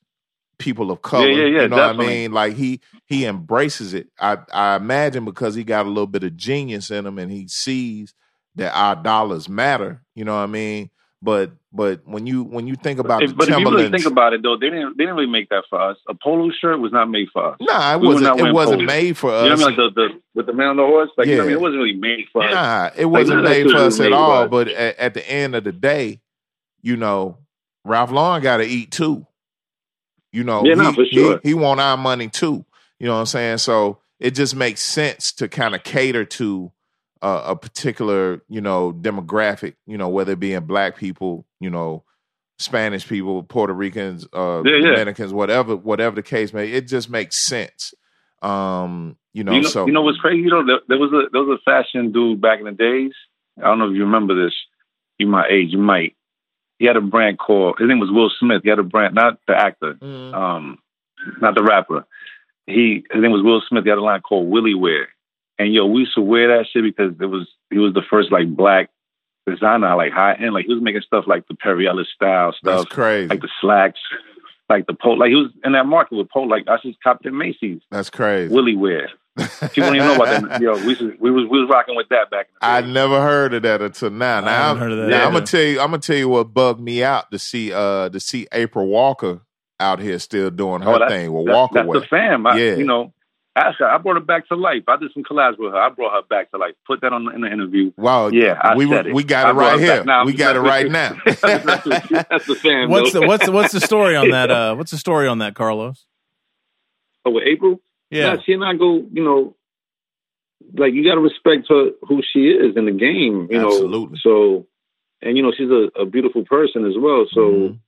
People of color. yeah, yeah, you know what I mean? Like he he embraces it. I I imagine because he got a little bit of genius in him and he sees that our dollars matter. You know what I mean? But but when you when you think about the but if you really think about it, though, they didn't they didn't really make that for us. A polo shirt was not made for us. nah, it we wasn't it wasn't polo. made for us. You know what I mean? Like the, the with the man on the horse, like you know I mean, it wasn't really made for us. Nah, it wasn't that made for us at all. But at, at the end of the day, you know, Ralph Lauren got to eat too. You know, Yeah, he, no, for sure. he he want our money too. You know what I'm saying? So it just makes sense to kind of cater to uh, a particular, you know, demographic. You know, whether it be in black people, you know, Spanish people, Puerto Ricans, uh, Yeah, yeah. Dominicans, whatever, whatever the case may. It just makes sense. Um, you know, you know, so you know what's crazy? You know, there, there was a there was a fashion dude back in the days. I don't know if you remember this. You my age, you might. He had a brand called his name was Will Smith. He had a brand, not the actor, Mm, um, not the rapper. He his name was Will Smith. He had a line called Willie Wear, and yo, we used to wear that shit because it was he was the first like black designer, like high end. Like he was making stuff like the Perry Ellis style that's stuff, crazy. like the slacks, like the pole. Like he was in that market with pole. Like I just copped at Macy's. that's crazy. Willie Wear. People don't even know about that. Yo, we was, we was we was rocking with that back in the I never heard of that until now. I Now, haven't I'm, heard of that now I'm gonna tell you. I'm gonna tell you what bugged me out to see uh to see April Walker out here still doing her Oh, thing with That's, Walk that's the fam. I, Yeah. You know, ask her. I brought her back to life. I did some collabs with her. I brought her back to life. Put that on in the interview. wow. Yeah, I we said it. we got it right here. Nah, we got it right now. that's the fam. What's though. the what's the, what's the story on that? Uh, what's the story on that, Carlos? Oh, with April? Yeah, Nah, she and I go. You know, like you got to respect her who she is in the game. You know, Absolutely. so. And you know she's a, a beautiful person as well. So Mhm.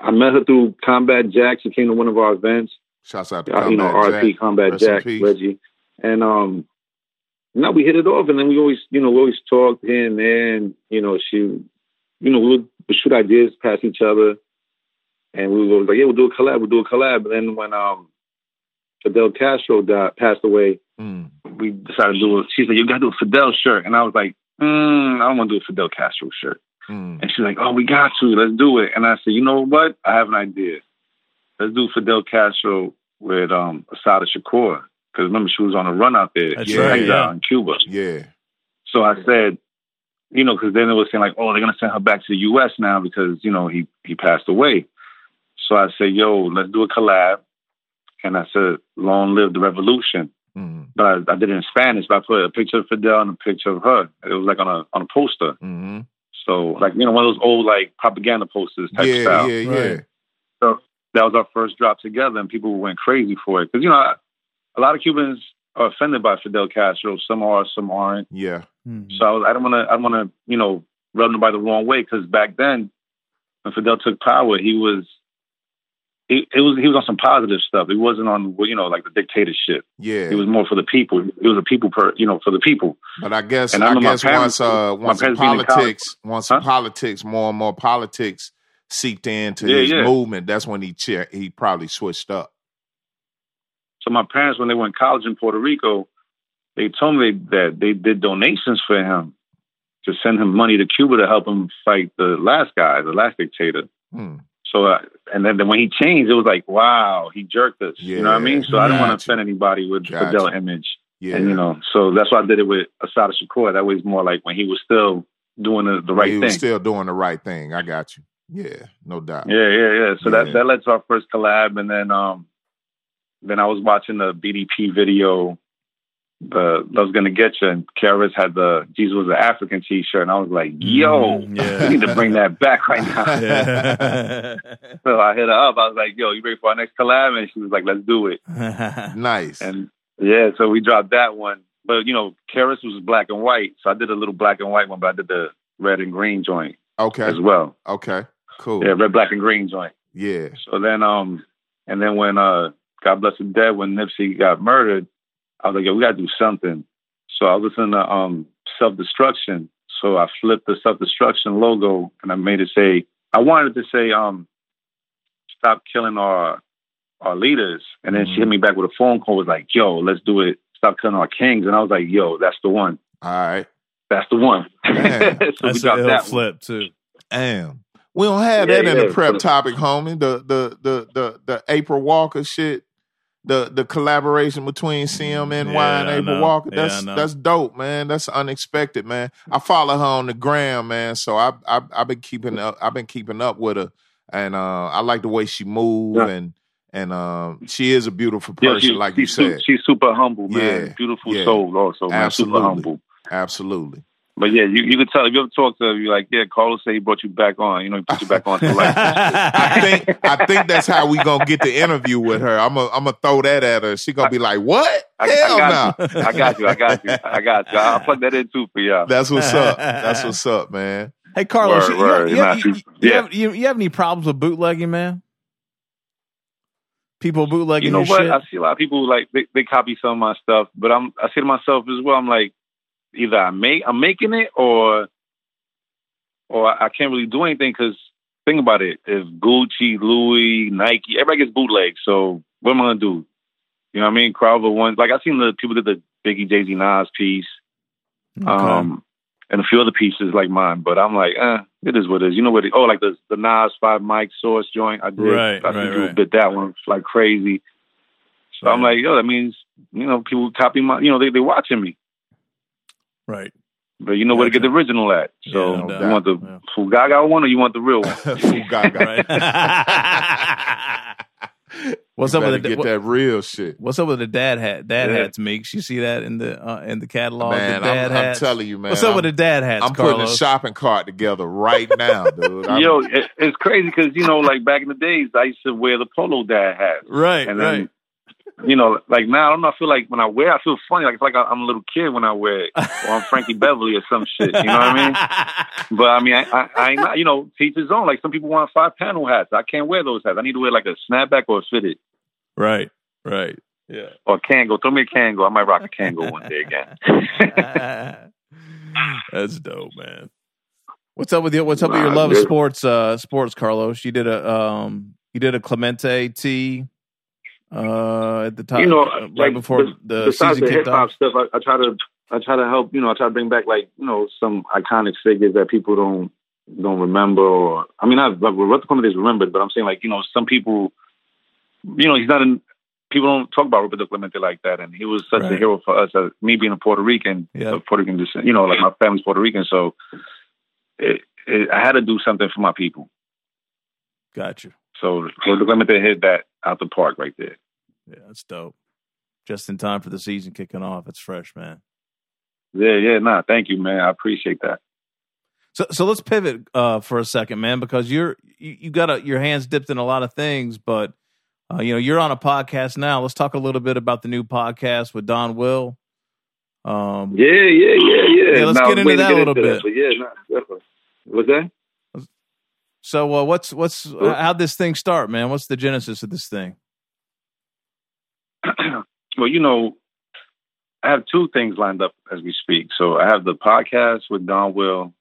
I met her through Combat Jack. She came to one of our events. Shouts out to uh, you know, Combat RP Jack. Combat Jack. Reggie, and um, now we hit it off, and then we always, you know, we always talked here and there, and you know, she, you know, we would shoot ideas past each other, and we were like, yeah, we'll do a collab, we'll do a collab, and then when um, Fidel Castro died, passed away, Mm. we decided to do. A, she said, you got to do a Fidel shirt, and I was like, mm, I don't want to do a Fidel Castro shirt. Mm. And she's like, "Oh, we got to. Let's do it." And I said, "You know what? I have an idea. Let's do Fidel Castro with um, Assata Shakur because remember she was on a run out there, That's Yeah. right. Yeah. in Cuba. Yeah. So I said, you know, because then it was saying like, "Oh, they're gonna send her back to the U.S. now because you know he he passed away." So I said, "Yo, let's do a collab." And I said, "Long live the revolution." Mm. But I, I did it in Spanish. But I put a picture of Fidel and a picture of her. It was like on a on a poster. hmm So like you know one of those old like propaganda posters type Yeah. style. Yeah. Yeah. Right. That was our first drop together, and people went crazy for it because you know a lot of Cubans are offended by Fidel Castro. Some are, some aren't. Yeah. Mhm. So I, was, I don't want to, I don't want to, you know, rub nobody the wrong way because back then, when Fidel took power, he was, he, it was, he was on some positive stuff. He wasn't on, you know, like the dictatorship. Yeah, He was more for the people. It was a people per, you know, for the people. but I guess And I I, guess parents- once uh once the parents being in college- politics once Huh? politics more and more politics seeped into Yeah, his yeah. movement, that's when he che- he probably switched up. So my parents, when they went to college in Puerto Rico, they told me that they did donations for him to send him money to Cuba to help him fight the last guy, the last dictator. Hmm. So, uh, and then, then when he changed, it was like, wow, he jerked us. you know what I mean? So I don't want to offend anybody with Gotcha. Fidel image. Yeah, And, you know, so that's why I did it with Assata Shakur. That way it's more like when he was still doing the, the right he thing. still doing the right thing. I got you. Yeah, no doubt. Yeah, yeah, yeah. So Yeah. that that led to our first collab, and then um, then I was watching the BDP video, the "Love's Gonna Get You," and Karis had the "Jesus was an African" T-shirt, and I was like, "Yo, Mhm, yeah. we need to bring that back right now." Yeah. so I hit her up. I was like, "Yo, you ready for our next collab?" And she was like, "Let's do it." Nice. And yeah, so we dropped that one. But you know, Karis was black and white, so I did a little black and white one, but I did the red and green joint okay. as well. Okay. Cool. Yeah, red, black, and green joint. Yeah. So then, um, and then when uh, God bless the dead, when Nipsey got murdered, I was like, yo, we gotta do something. So I was listening to um, self destruction. So I flipped the self destruction logo and I made it say, I wanted to say, um, stop killing our our leaders. And then she hit me back with a phone call. Was like, yo, let's do it. Stop killing our kings. And I was like, yo, that's the one. All right. That's the one. So we That's a dropped ill that one. flip too. Damn. We don't have Yeah, that in yeah. the prep topic, homie. The the the the the April Walker shit. The the collaboration between CMNY and Yeah, I April. Walker. That's know. that's dope, man. That's unexpected, man. I follow her on the gram, man. So I I I've been keeping up I've been keeping up with her. And uh I like the way she moves Yeah. and and um she is a beautiful Yeah, person, she- like you she's su- said. she's super humble, man. Yeah, Beautiful yeah. soul, also, man. Absolutely. Super humble. Absolutely. But yeah, you, you could tell if you ever talk to her, you're like, yeah, Carlos said he brought you back on. You know, he put you back on to life. I think I think that's how we gonna get the interview with her. I'm gonna I'm gonna throw that at her. She gonna be like, "What? I, Hell I no!" got you. I got you. I got you. I got you. I'll plug that in too for y'all. That's what's up. That's what's up, man. Hey Carlos, Word, you, word. you, you, Nah, you, she- you yeah. have, you, you have any problems with bootlegging, man? People bootlegging you know your what? shit. I see a lot of people like they, they copy some of my stuff, but I'm I say to myself as well. I'm like, either I make I'm making it or or I can't really do anything because think about it. If Gucci, Louis, Nike, everybody gets bootleg. So what am I gonna do? You know what I mean? Crowder one like I seen the people did the Biggie Jay Z Nas piece, Okay. um, and a few other pieces like mine. But I'm like, eh, it is what it is. You know what? It, oh, like the the Nas Five Mike Source joint. I did. Right, I right, right. did that one like crazy. So I'm like, yo, that means you know people copy my, you know, they they watching me. Right. But you know where to get the original at. So Yeah, no you doubt. want the Yeah. Fugaga one or you want the real one? Fugaga. What's You up with the get what- that real shit, What's up with the dad hat? Dad Yeah. hats, Meeks. You see that in the uh, in the catalog? man. the dad I'm, I'm telling you, man. What's up I'm, with the dad hats, I'm putting a shopping cart together right now, dude. I'm- Yo, it, it's crazy because you know, like back in the days, I used to wear the polo dad hat. right, And right. then, you know, like now, I don't know. I feel like when I wear, I feel funny. Like it's like I'm a little kid when I wear it, or I'm Frankie Beverly or some shit. You know what I mean? But I mean, I, I, I ain't not. You know, teach his own. Like some people want five panel hats. I can't wear those hats. I need to wear like a snapback or a fitted right, right. Yeah. or a Kangol. Throw me a Kangol. I might rock a Kangol one day again. That's dope, man. What's up with your What's up with your love of sports? Uh, sports, Carlos. You did a um, you did a Clemente T. Uh, at the top, you know, uh, right like before bes- the besides season the hip kicked hop off. stuff, I, I try to I try to help. You know, I try to bring back like you know some iconic figures that people don't don't remember. Or I mean, I've like, Roberto Clemente is remembered, but I'm saying like you know some people, you know, he's not in. People don't talk about Roberto Clemente like that, and he was such a hero for us. Uh, me being a Puerto Rican, of Puerto Rican descent, you know, like my family's Puerto Rican, so it, it, I had to do something for my people. Got you. So Roberto Clemente hit that out the park right there. Yeah, that's dope. Just in time for the season kicking off. It's fresh, man. Yeah, yeah, nah, thank you, man. I appreciate that. So so let's pivot uh, for a second, man, because you're you, you got a, your hands dipped in a lot of things, but uh, you know you're on a podcast now. Let's talk a little bit about the new podcast with Don Will. Um, Yeah, yeah, yeah. yeah. Yeah, let's Now, get into that a little bit. But yeah, definitely. What's that? So, uh, what's what's uh, how'd this thing start, man? What's the genesis of this thing? well, you know, I have two things lined up as we speak. So I have the podcast with Don Will.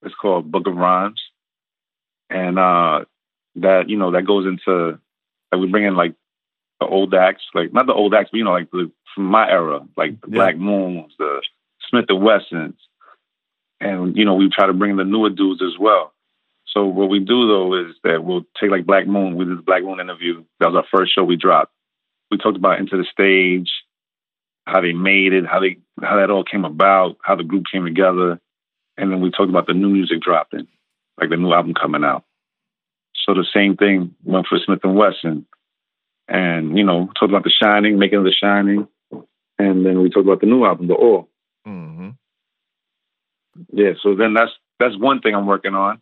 It's called Book of Rhymes, and uh, that you know that goes into like we bring in like the old acts, like not the old acts, but you know like the, from my era, like the Yeah. Black Moons, the Smif-N-Wessuns, and you know we try to bring in the newer dudes as well. So what we do though is that we'll take like Black Moon. We did the Black Moon interview. That was our first show we dropped. We talked about into the stage, how they made it, how they how that all came about, how the group came together, and then we talked about the new music dropping, like the new album coming out. So the same thing went for Smif-N-Wessun, and you know talked about The Shining, making The Shining, and then we talked about the new album, The All. hmm Yeah, so then that's that's one thing I'm working on,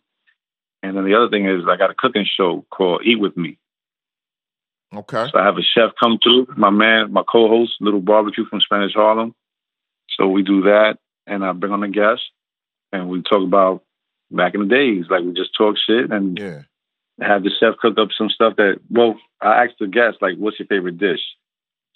and then the other thing is I got a cooking show called Eat with Me. Okay. So I have a chef come through, my man, my co-host, Little Barbecue from Spanish Harlem. So we do that, and I bring on a guest, and we talk about back in the days, like we just talk shit and Yeah. have the chef cook up some stuff that. Well, I asked the guest like, "What's your favorite dish?"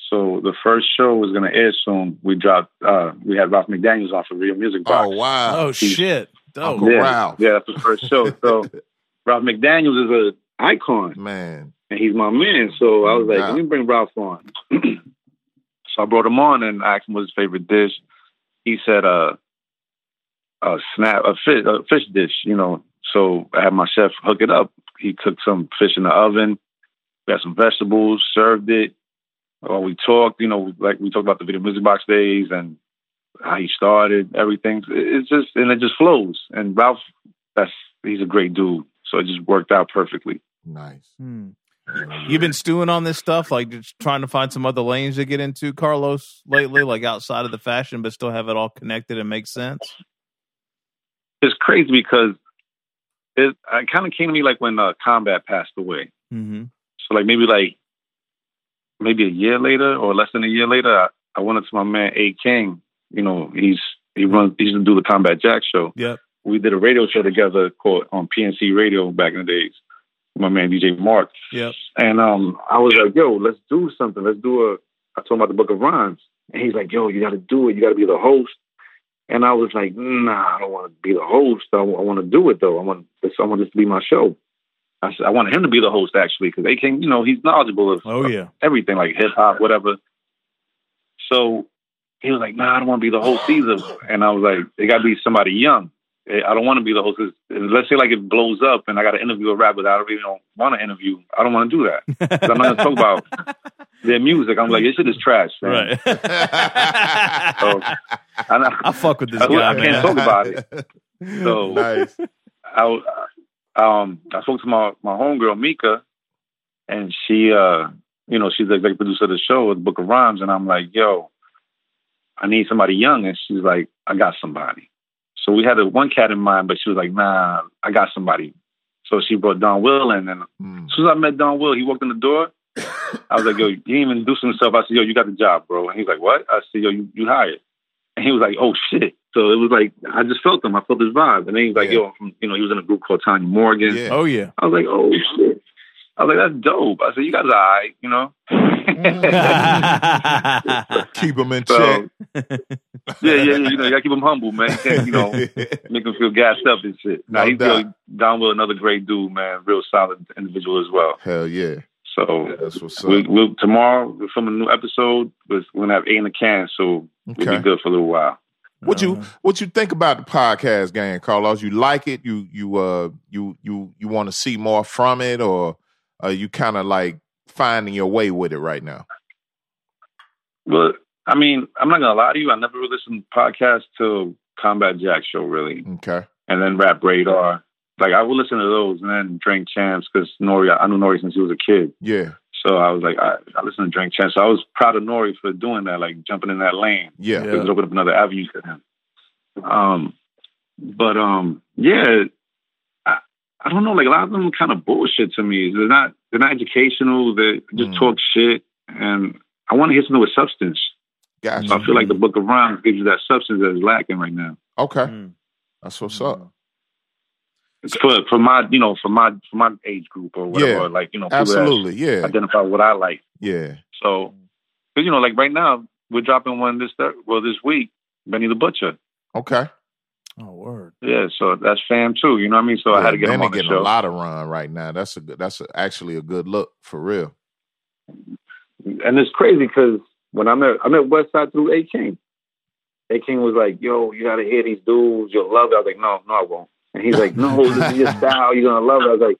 So the first show is going to air soon. We dropped. uh We had Ralph McDaniels on for Real Music Box. Oh wow. Oh shit! Oh, Uncle yeah, Ralph. yeah, that's the first show. So Ralph McDaniels is a icon Man. and he's my man. So I was like, Yeah. let me bring Ralph on. so I brought him on and asked him what his favorite dish. He said, uh, a snap, a fish, a fish dish, you know. So I had my chef hook it up. He cooked some fish in the oven, got some vegetables, served it. Well, we talked, you know, like we talked about the video music box days and how he started, everything. It's just, and it just flows. And Ralph, that's, he's a great dude. So it just worked out perfectly. Nice. Hmm. You've been stewing on this stuff, like just trying to find some other lanes to get into, Carlos, lately, like outside of the fashion, but still have it all connected and make sense. it's crazy because it, it kind of came to me like when uh, Combat passed away. Mm-hmm. So like maybe like maybe a year later or less than a year later, I, I went up to my man A King. You know, he's he runs he used to do the Combat Jack show. Yep. We did a radio show together called on PNC Radio back in the days. My man DJ Mark. Yep. And um, I was like, yo, let's do something. Let's do a. I told him about the Book of Rhymes, and he's like, yo, you got to do it. You got to be the host. And I was like, nah, I don't want to be the host. I, want to do it though. I want this. I want this to be my show. I said I wanted him to be the host actually because they can, you know, he's knowledgeable of Oh yeah. everything like hip hop, whatever. So he was like, "Nah, I don't want to be the host either." And I was like, "It got to be somebody young. Eh, I don't want to be the host. 'cause Let's say like it blows up and I got to interview a rapper that I really don't want to interview. I don't want to do that. I'm not gonna talk about their music. I'm like, this shit is trash, man. Right. So, I, know- I fuck with this I- guy, I can't talk about it. So- nice. I um I spoke to my my homegirl Mika, and she uh you know she's the executive producer of the show, the Book of Rhymes, and I'm like, yo, I need somebody young, and she's like, I got somebody. So we had a one cat in mind, but she was like, Nah, I got somebody. So she brought Don Will in, and Mm. as soon as I met Don Will, he walked in the door. I was like, yo, he didn't even introduce himself. I said, yo, you got the job, bro. And he's like, what? I said, yo, you, you hired. And he was like, oh, shit. So it was like, I just felt him. I felt his vibe. And then was like, Yeah. yo, you know, he was in a group called Tanya Morgan. Yeah. Oh yeah. I was like, oh, shit. I was like, that's dope. I said, you guys are all right, you know? Keep them in So, check. yeah, yeah, yeah. You know, you got to keep them humble, man. You can't, you know, make them feel gassed up and shit. No Now, he's doubt. yo, Don Will, another great dude, man. Real solid individual as well. Hell yeah. So That's what's up. we, we'll, tomorrow, we're filming a new episode. We're going to have eight in the can, so we'll be good for a little while. What you Uh, what you think about the podcast game, Carlos? You like it? You you uh you you you want to see more from it, or are you kind of like finding your way with it right now? Well, I mean, I'm not to lie to you. I never really listened to podcasts till Combat Jack show, really. Okay. and then Rap Radar. Like I would listen to those and then Drink Champs because Nori, I knew Nori since he was a kid. Yeah. So I was like, I, I listened to Drink Champs. So I was proud of Nori for doing that, like jumping in that lane. Yeah. Yeah. It opened up another avenue for him. Um, but um, yeah, I, I don't know. Like a lot of them are kind of bullshit to me. They're not they're not educational. They just Mm. talk shit, and I want to hear something with substance. Gotcha. So I feel like the Book of Rhymes gives you that substance that is lacking right now. Okay, Mm. that's what's up. It's for for my you know for my for my age group or whatever. Yeah. Like you know, Absolutely, yeah, identify what I like. yeah. So, because you know, like right now we're dropping one this thir- well this week, Benny the Butcher. Okay. Oh, word. Yeah, so that's fam too. You know what I mean? So I had to get him on the getting show. a lot of run right now. That's a good. That's a, actually a good look for real. and it's crazy because when I met I met Westside through A King. A King was like, "Yo, you gotta hear these dudes. You'll love it." I was like, "No, no, I won't." And he's like, "No, this is your style. You're gonna love it." I was like,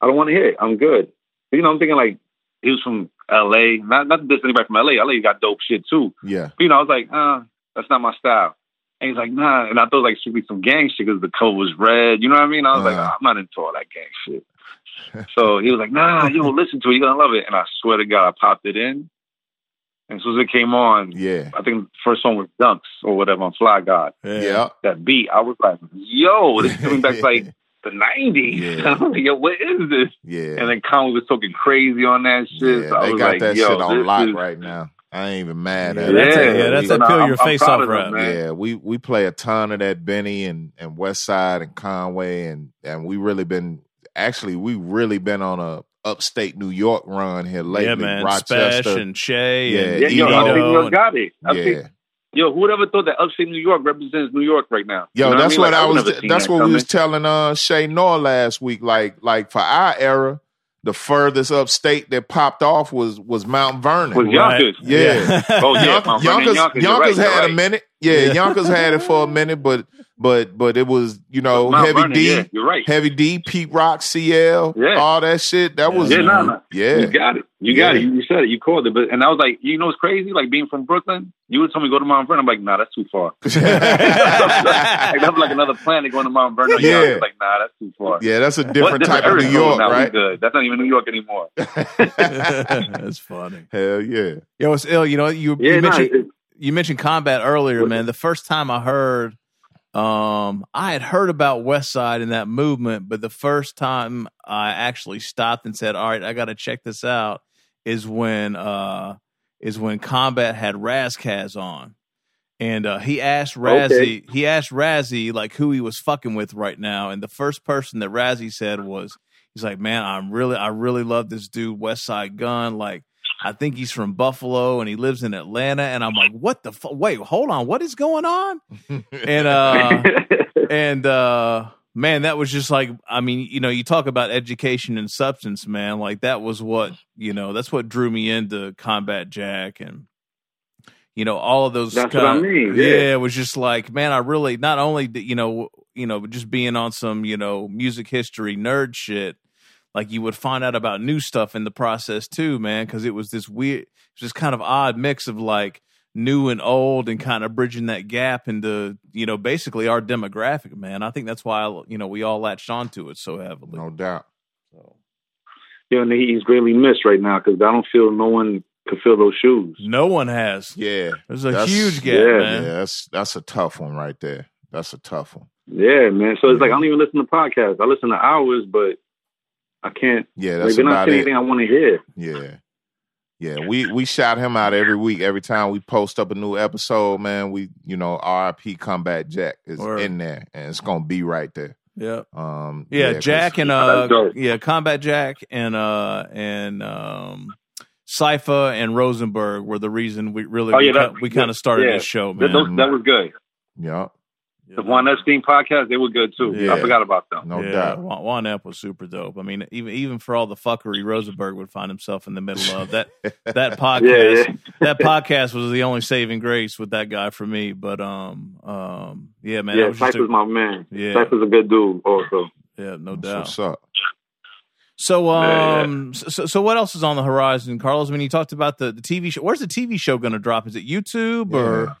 "I don't want to hear it. I'm good." You know, I'm thinking like he was from L.A. Not not to diss anybody from L.A. L.A. got dope shit too. Yeah. But, you know, I was like, uh, that's not my style. And he's like, nah. And I thought like should be some gang shit because the coat was red. You know what I mean? I was like, Uh-huh. I'm not into all that gang shit. so he was like, nah, you don't listen to it. You're gonna love it. And I swear to God, I popped it in. And as soon as it came on, Yeah. I think the first song was Dunks or whatever on Fly God. Yeah. That beat, I was like, yo, this is coming back to like the 90s. Yeah. I'm like, yo, what is this? Yeah. And then Conway was talking crazy on that shit. yeah. so I They was got like, that yo, shit on lock is- right now. I ain't even mad Yeah, at that's it. a- yeah, that's so a no, peel I'm- your I'm face proud off of rap. man. Yeah, we we play a ton of that Benny and and West Side and Conway and and we really been actually we really been on a upstate New York run here lately. yeah, man. Rochester. Spesh and Che Yeah, and Yeah, yo, Eno upstate and- got it. Upstate, yeah. Yo, who would ever thought that upstate New York represents New York right now? Yo, You know that's what, what I, I mean? was. Like, never seen That's that what we was telling uh Che Noir last week. Like, like for our era, the furthest upstate that popped off was was Mount Vernon. Was Yonkers. Yeah. Oh yeah, Yonkers, Yonkers, Yonkers, Yonkers right, had right. a minute. Yeah, Yonkers had it for a minute, but but but it was you know Mount heavy Vernon, D, yeah, you're right. heavy D, Pete Rock, CL, Yeah. all that shit. That was Yeah, no, no. yeah. You got it. You got Yeah. it. You, you said it. You called it. But and I was like, you know, it's crazy. Like being from Brooklyn, you would tell me go to Mount Vernon. I'm like, nah, that's too far. like, that's like another planet going to Mount Vernon. Yeah. Yeah. Like, nah, that's too far. yeah, that's a different type of New York, now, right? Good. That's not even New York anymore. That's funny. Hell yeah. Yo, it's ill. You know, you, Yeah, you no, mentioned it- you mentioned combat earlier, man. The first time I heard, um, I had heard about West Side and that movement, but the first time I actually stopped and said, "All right, I got to check this out," is when uh, is when Combat had Ras Kass on, and uh, he asked Razzie, he asked Razzie like who he was fucking with right now, and the first person that Razzie said was, he's like, "Man, I'm really, I really love this dude, Westside Gunn, like." I think he's from Buffalo and he lives in Atlanta. And I'm like, what the fuck? Wait, hold on. What is going on? And, uh, and, uh, man, that was just like, I mean, you know, you talk about education and substance, man. Like that was what, you know, that's what drew me into Combat Jack and, you know, all of those. That's what I mean, yeah. it was just like, man, I really, not only, did, you know, you know, just being on some, you know, music history nerd shit, like you would find out about new stuff in the process too, man, because it was this weird, just kind of odd mix of like new and old, and kind of bridging that gap into you know basically our demographic, man. I think that's why you know we all latched onto it so heavily. No doubt. So, yeah, and he's greatly missed right now because I don't feel no one could fill those shoes. no one has. Yeah. There's a That's- huge gap, yeah, man. Yeah, that's that's a tough one right there. That's a tough one. Yeah, man. So it's like I don't even listen to podcasts. I listen to hours, but I can't. Yeah, Like, that's they're not about saying it. anything I want to hear. Yeah. Yeah, we we shout him out every week. Every time we post up a new episode, man, we you know RIP Combat Jack is Word. in there, and it's gonna be right there. Yeah. Um, Yeah, 'cause- Jack and uh yeah, Combat Jack and uh and um Cipha and Rosenberg were the reason we really Oh, we, yeah, ki- that- we kind of started yeah. this show, That, man. those, that was good. Yeah, The Juan Epstein podcast, they were good too. Yeah. I forgot about them. no yeah, doubt. Juan, Juan Ep was super dope. I mean, even even for all the fuckery Rosenberg would find himself in the middle of that that podcast. Yeah, yeah. That podcast was the only saving grace with that guy for me. But um um yeah, man, that yeah, was just Cipha's a, my man. Yeah. Cipha's a good dude also. yeah, no That's doubt. what's up. So Yeah, yeah. um so so what else is on the horizon, Carlos? I mean, you talked about the the TV show. Where's the TV show going to drop? Is it YouTube or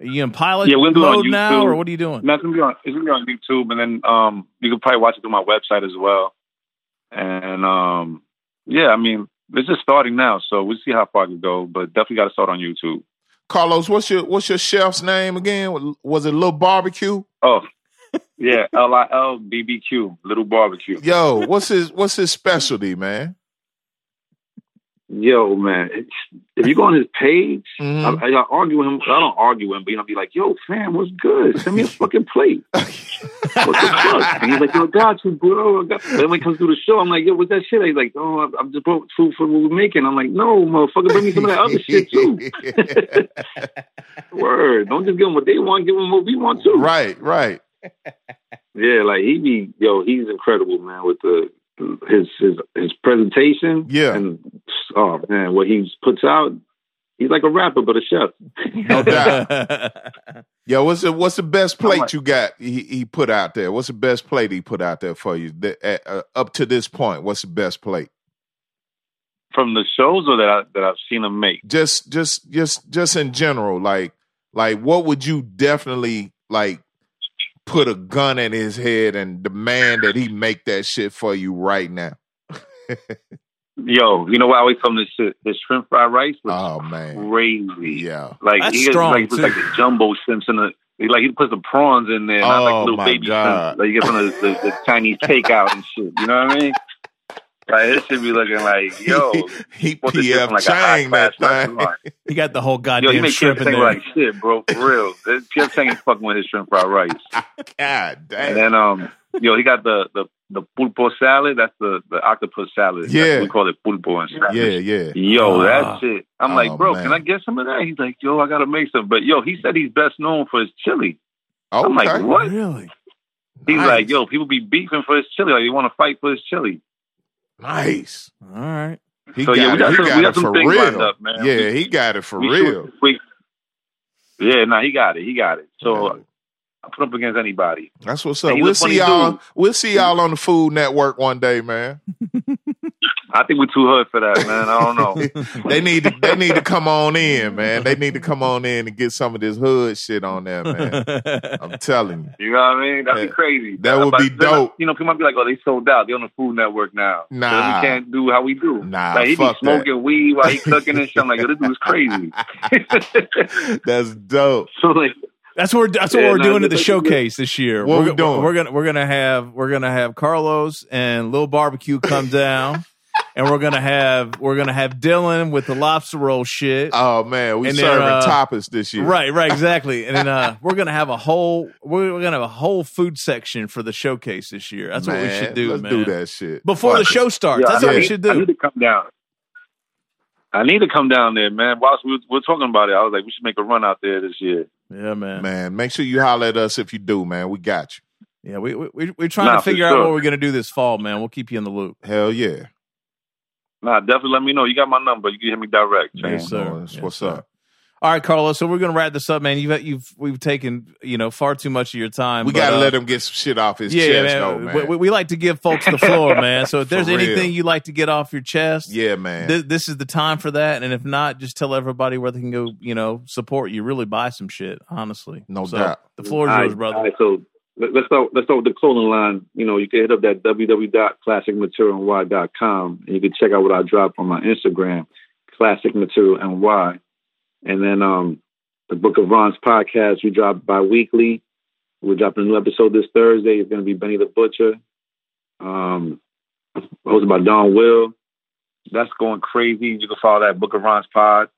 are you in pilot Yeah, we're gonna do on mode now, YouTube. or what are you doing? No, it's gonna be on. It's gonna be on YouTube, and then um, you can probably watch it through my website as well. And um, yeah, I mean, it's just starting now, so we'll see how far it can go. But definitely got to start on YouTube. Carlos, what's your what's your chef's name again? Was it Little Barbecue? Oh, yeah, L I L B B Q, Little Barbecue. Yo, what's his what's his specialty, man? Yo, man, if you go on his page, Mhm. I, I argue with him. I don't argue with him, but you know, be like, yo, fam, what's good? Send me a fucking plate. what the fuck? And he's like, yo, got you, bro. I got Then when he comes through the show, I'm like, yo, what's that shit? He's like, oh, I- I'm just brought food for what we're making. I'm like, no, motherfucker, bring me some of that other shit too. Word. Don't just give them what they want, give them what we want too. right, right. Yeah, like he be, yo, he's incredible, man, with the his his his presentation. Yeah. And oh man, what he puts out, he's like a rapper but a chef. No doubt. Yo, what's the what's the best plate like- you got? He, he put out there. What's the best plate he put out there for you? The, uh, uh, up to this point, what's the best plate? From the shows or that I, that I've seen him make. Just, just, just, just in general, like, like, what would you definitely like put a gun in his head and demand that he make that shit for you right now? Yo, you know why I always tell this shit? His shrimp fried rice was Oh man, crazy. yeah. Like That's he gets, strong, like puts too. like the jumbo shrimps in the like he puts the prawns in there, not like Oh, little my baby God. shrimp. Like you get from the, the, the Chinese takeout and shit. You know what I mean? Like it should be looking like, yo, he what this shit PF like a high Chang class that thing. he got the whole Yo, goddamn you make shrimp Chef in Chang there. like shit, bro, for real. Chef Chang is fucking with his shrimp fried rice. God And then um yo, he got the the the pulpo salad. That's the the octopus salad. That's Yeah. what we call it pulpo in Spanish. Yeah, yeah. Yo, Ah. that shit. I'm Oh, like, bro, man. can I get some of that? He's like, yo, I gotta make some. But yo, he said he's best known for his chili. Okay. I'm like, what? Really? He's Nice. like, yo, people be beefing for his chili. Like, they want to fight for his chili. Nice. All right. He So, got yeah, we got He some- got we got it some for things lined real. up, man. Yeah, We- he got it for We real. shoot- we- yeah, nah, he got it. He got it. So Yeah. I put up against anybody. That's what's up. We'll see y'all. dude. We'll see y'all on the Food Network one day, man. I think we're too hood for that, man. I don't know. they need to. They need to come on in, man. They need to come on in and get some of this hood shit on there, man. I'm telling you. You know what I mean? That'd Yeah. be crazy. That would But be then, dope. You know, people might be like, "Oh, they sold out. They're on the Food Network now. So Nah. we can't do how we do." Nah, like he be fuck that. smoking weed while he cooking and shit. I'm like, "Yo, this dude's crazy." That's dope. So like That's what that's what Yeah, we're no, doing at the just- showcase this year. What we're, we doing? We're gonna we're gonna have we're gonna have Carlos and Lil Barbecue come down, and we're gonna have we're gonna have Dylan with the lobster roll shit. Oh man, we And then, serving uh, tapas this year. Right, right, exactly. And then uh, we're gonna have a whole we're, we're gonna have a whole food section for the showcase this year. That's what we should do, Let's man. do that shit Before the Fuck it. show starts. Yeah, That's I what we need- should I need to come down. I need to come down there, man. Whilst we were, we were talking about it, I was like, we should make a run out there this year. Yeah, man. Man, make sure you holler at us if you do, man. We got you. Yeah, we, we we- we're trying Nah, to for figure out what we're gonna do this fall, man. We'll keep you in the loop. Hell yeah. Nah, definitely let me know. You got my number. You can hit me direct. Yes, sir. Oh, Yes, what's sir. up. All right, Carlos. So we're gonna wrap this up, man. You've you've we've taken you know far too much of your time. We but, got to uh, let him get some shit off his yeah, chest, man. though, We, man. we- we like to give folks the floor, man. So if there's real. anything you like to get off your chest, yeah, man. thi- this is the time for that. And if not, just tell everybody where they can go. You know, support you. Really buy some shit. Honestly, No So, doubt. The floor is All yours, right, brother. all right, so let- let's start. Let's start with the clothing line. You know, you can hit up that www.classicmaterialny.com and you can check out what I drop on my Instagram, Classic Material NY. And then um, the Book of Rhymes podcast we drop bi-weekly. We're dropping a new episode this Thursday. It's going to be Benny the Butcher, um, hosted by Don Will. That's going crazy. You can follow that Book of Rhymes pod.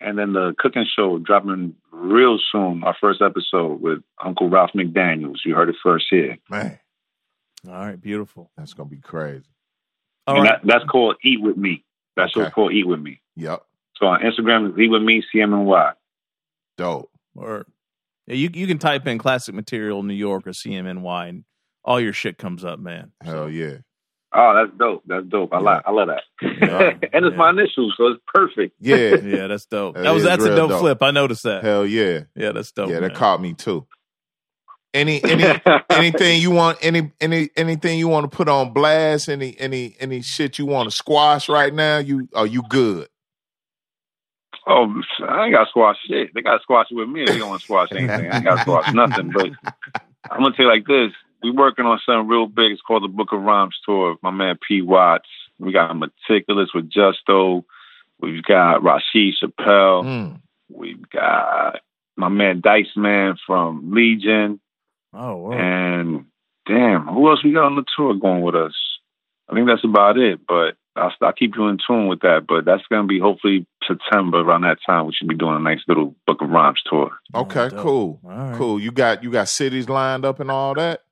And then the cooking show dropping real soon. Our first episode with Uncle Ralph McDaniels. You heard it first here. Man, All right, beautiful. that's going to be crazy. All and right, that, that's called Eat With Me. That show's Okay. called Eat With Me. Yep. So on Instagram, it's Eat With Me, CMNY. Dope. or yeah, you you can type in classic material New York or CMNY, and all your shit comes up, man. Hell yeah. Oh, that's dope. That's dope. I Yeah. like I love that. Yeah. and it's my initials, so it's perfect. Yeah. Yeah, that's dope. That That was that's a dope, dope. flip. I noticed that. Hell yeah. Yeah, that's dope. yeah, man. that caught me too. Any any anything you want any any anything you want to put on blast any any any shit you want to squash right now you are you good Oh, I ain't got to squash shit. They got to squash it with me they don't want to squash anything. I ain't got to squash nothing. But I'm gonna tell you like this: we working on something real big. It's called the Book of Rhymes tour. My man P. Watts. We got Meticulous with Justo. We've got Rasheed Chappell. Mm. We've got my man Dice Man from Legion. Oh, whoa. And damn, who else we got on the tour going with us? I think that's about it. But I'll, I'll keep you in tune with that. But that's gonna be hopefully September around that time. We should be doing a nice little Book of Rhymes tour. Okay, dope. cool, All right. cool. You got you got cities lined up and all that.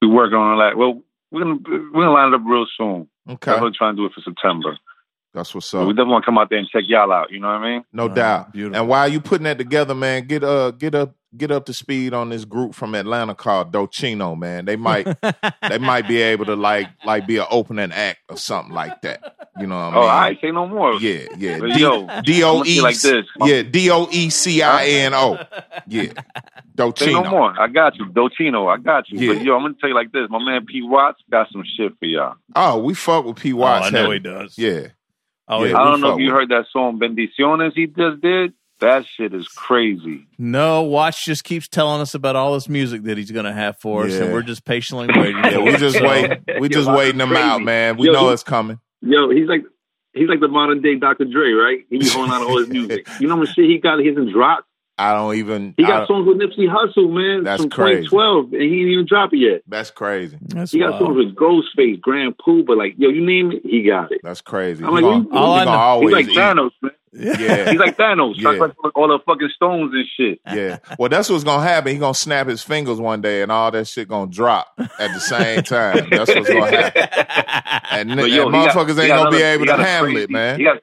We working on that. Well, we're gonna we're gonna line it up real soon. Okay, Definitely trying to try and do it for September. that's what's So we definitely want to come out there and check y'all out. You know what I mean? No All doubt. right, beautiful. And while you putting that together, man, get uh get up get up to speed on this group from Atlanta called Docino, man. They might they might be able to like like be an opening act or something like that. You know what I oh, mean? Oh, I say no more. Yeah, yeah. But D- yo, D O I'ma E say like this. Yeah, D O E C I N O. Yeah. Say no Docino. more. I got you, Docino. I got you. Yeah. But yo, I'm gonna tell you like this. My man P Watts got some shit for y'all. Oh, we fuck with P Oh, Watts. I know heavy. he does. Yeah. Oh, Yeah. yeah. I don't know if you with heard that song Bendiciones he just did. That shit is crazy. No, Watch just keeps telling us about all this music that he's going to have for us, and we're just patiently waiting. Yeah, we just wait. We just Yo, waiting them crazy. out, man. We Yo, know he- it's coming. Yo, he's like he's like the modern day Dr. Dre, right? He be holding on to all his music. You know how much shit he got his and dropped? I don't even. He got songs with Nipsey Hussle, man, That's from crazy. 2012, and he didn't even drop it yet. that's crazy. That's He got songs with Ghostface, Grand Puba, but like, yo, you name it, he got it. That's crazy. I'm He like, gonna, he all I gonna know- always He's like eat. Thanos, man. Yeah. He's like Thanos. Yeah. Like all the fucking stones and shit. Yeah. Well, that's what's gonna happen. He gonna snap his fingers one day, and all that shit gonna drop at the same time. That's what's gonna happen. And, But and yo, he got- motherfuckers he ain't gonna be able to handle crazy- it, man. He got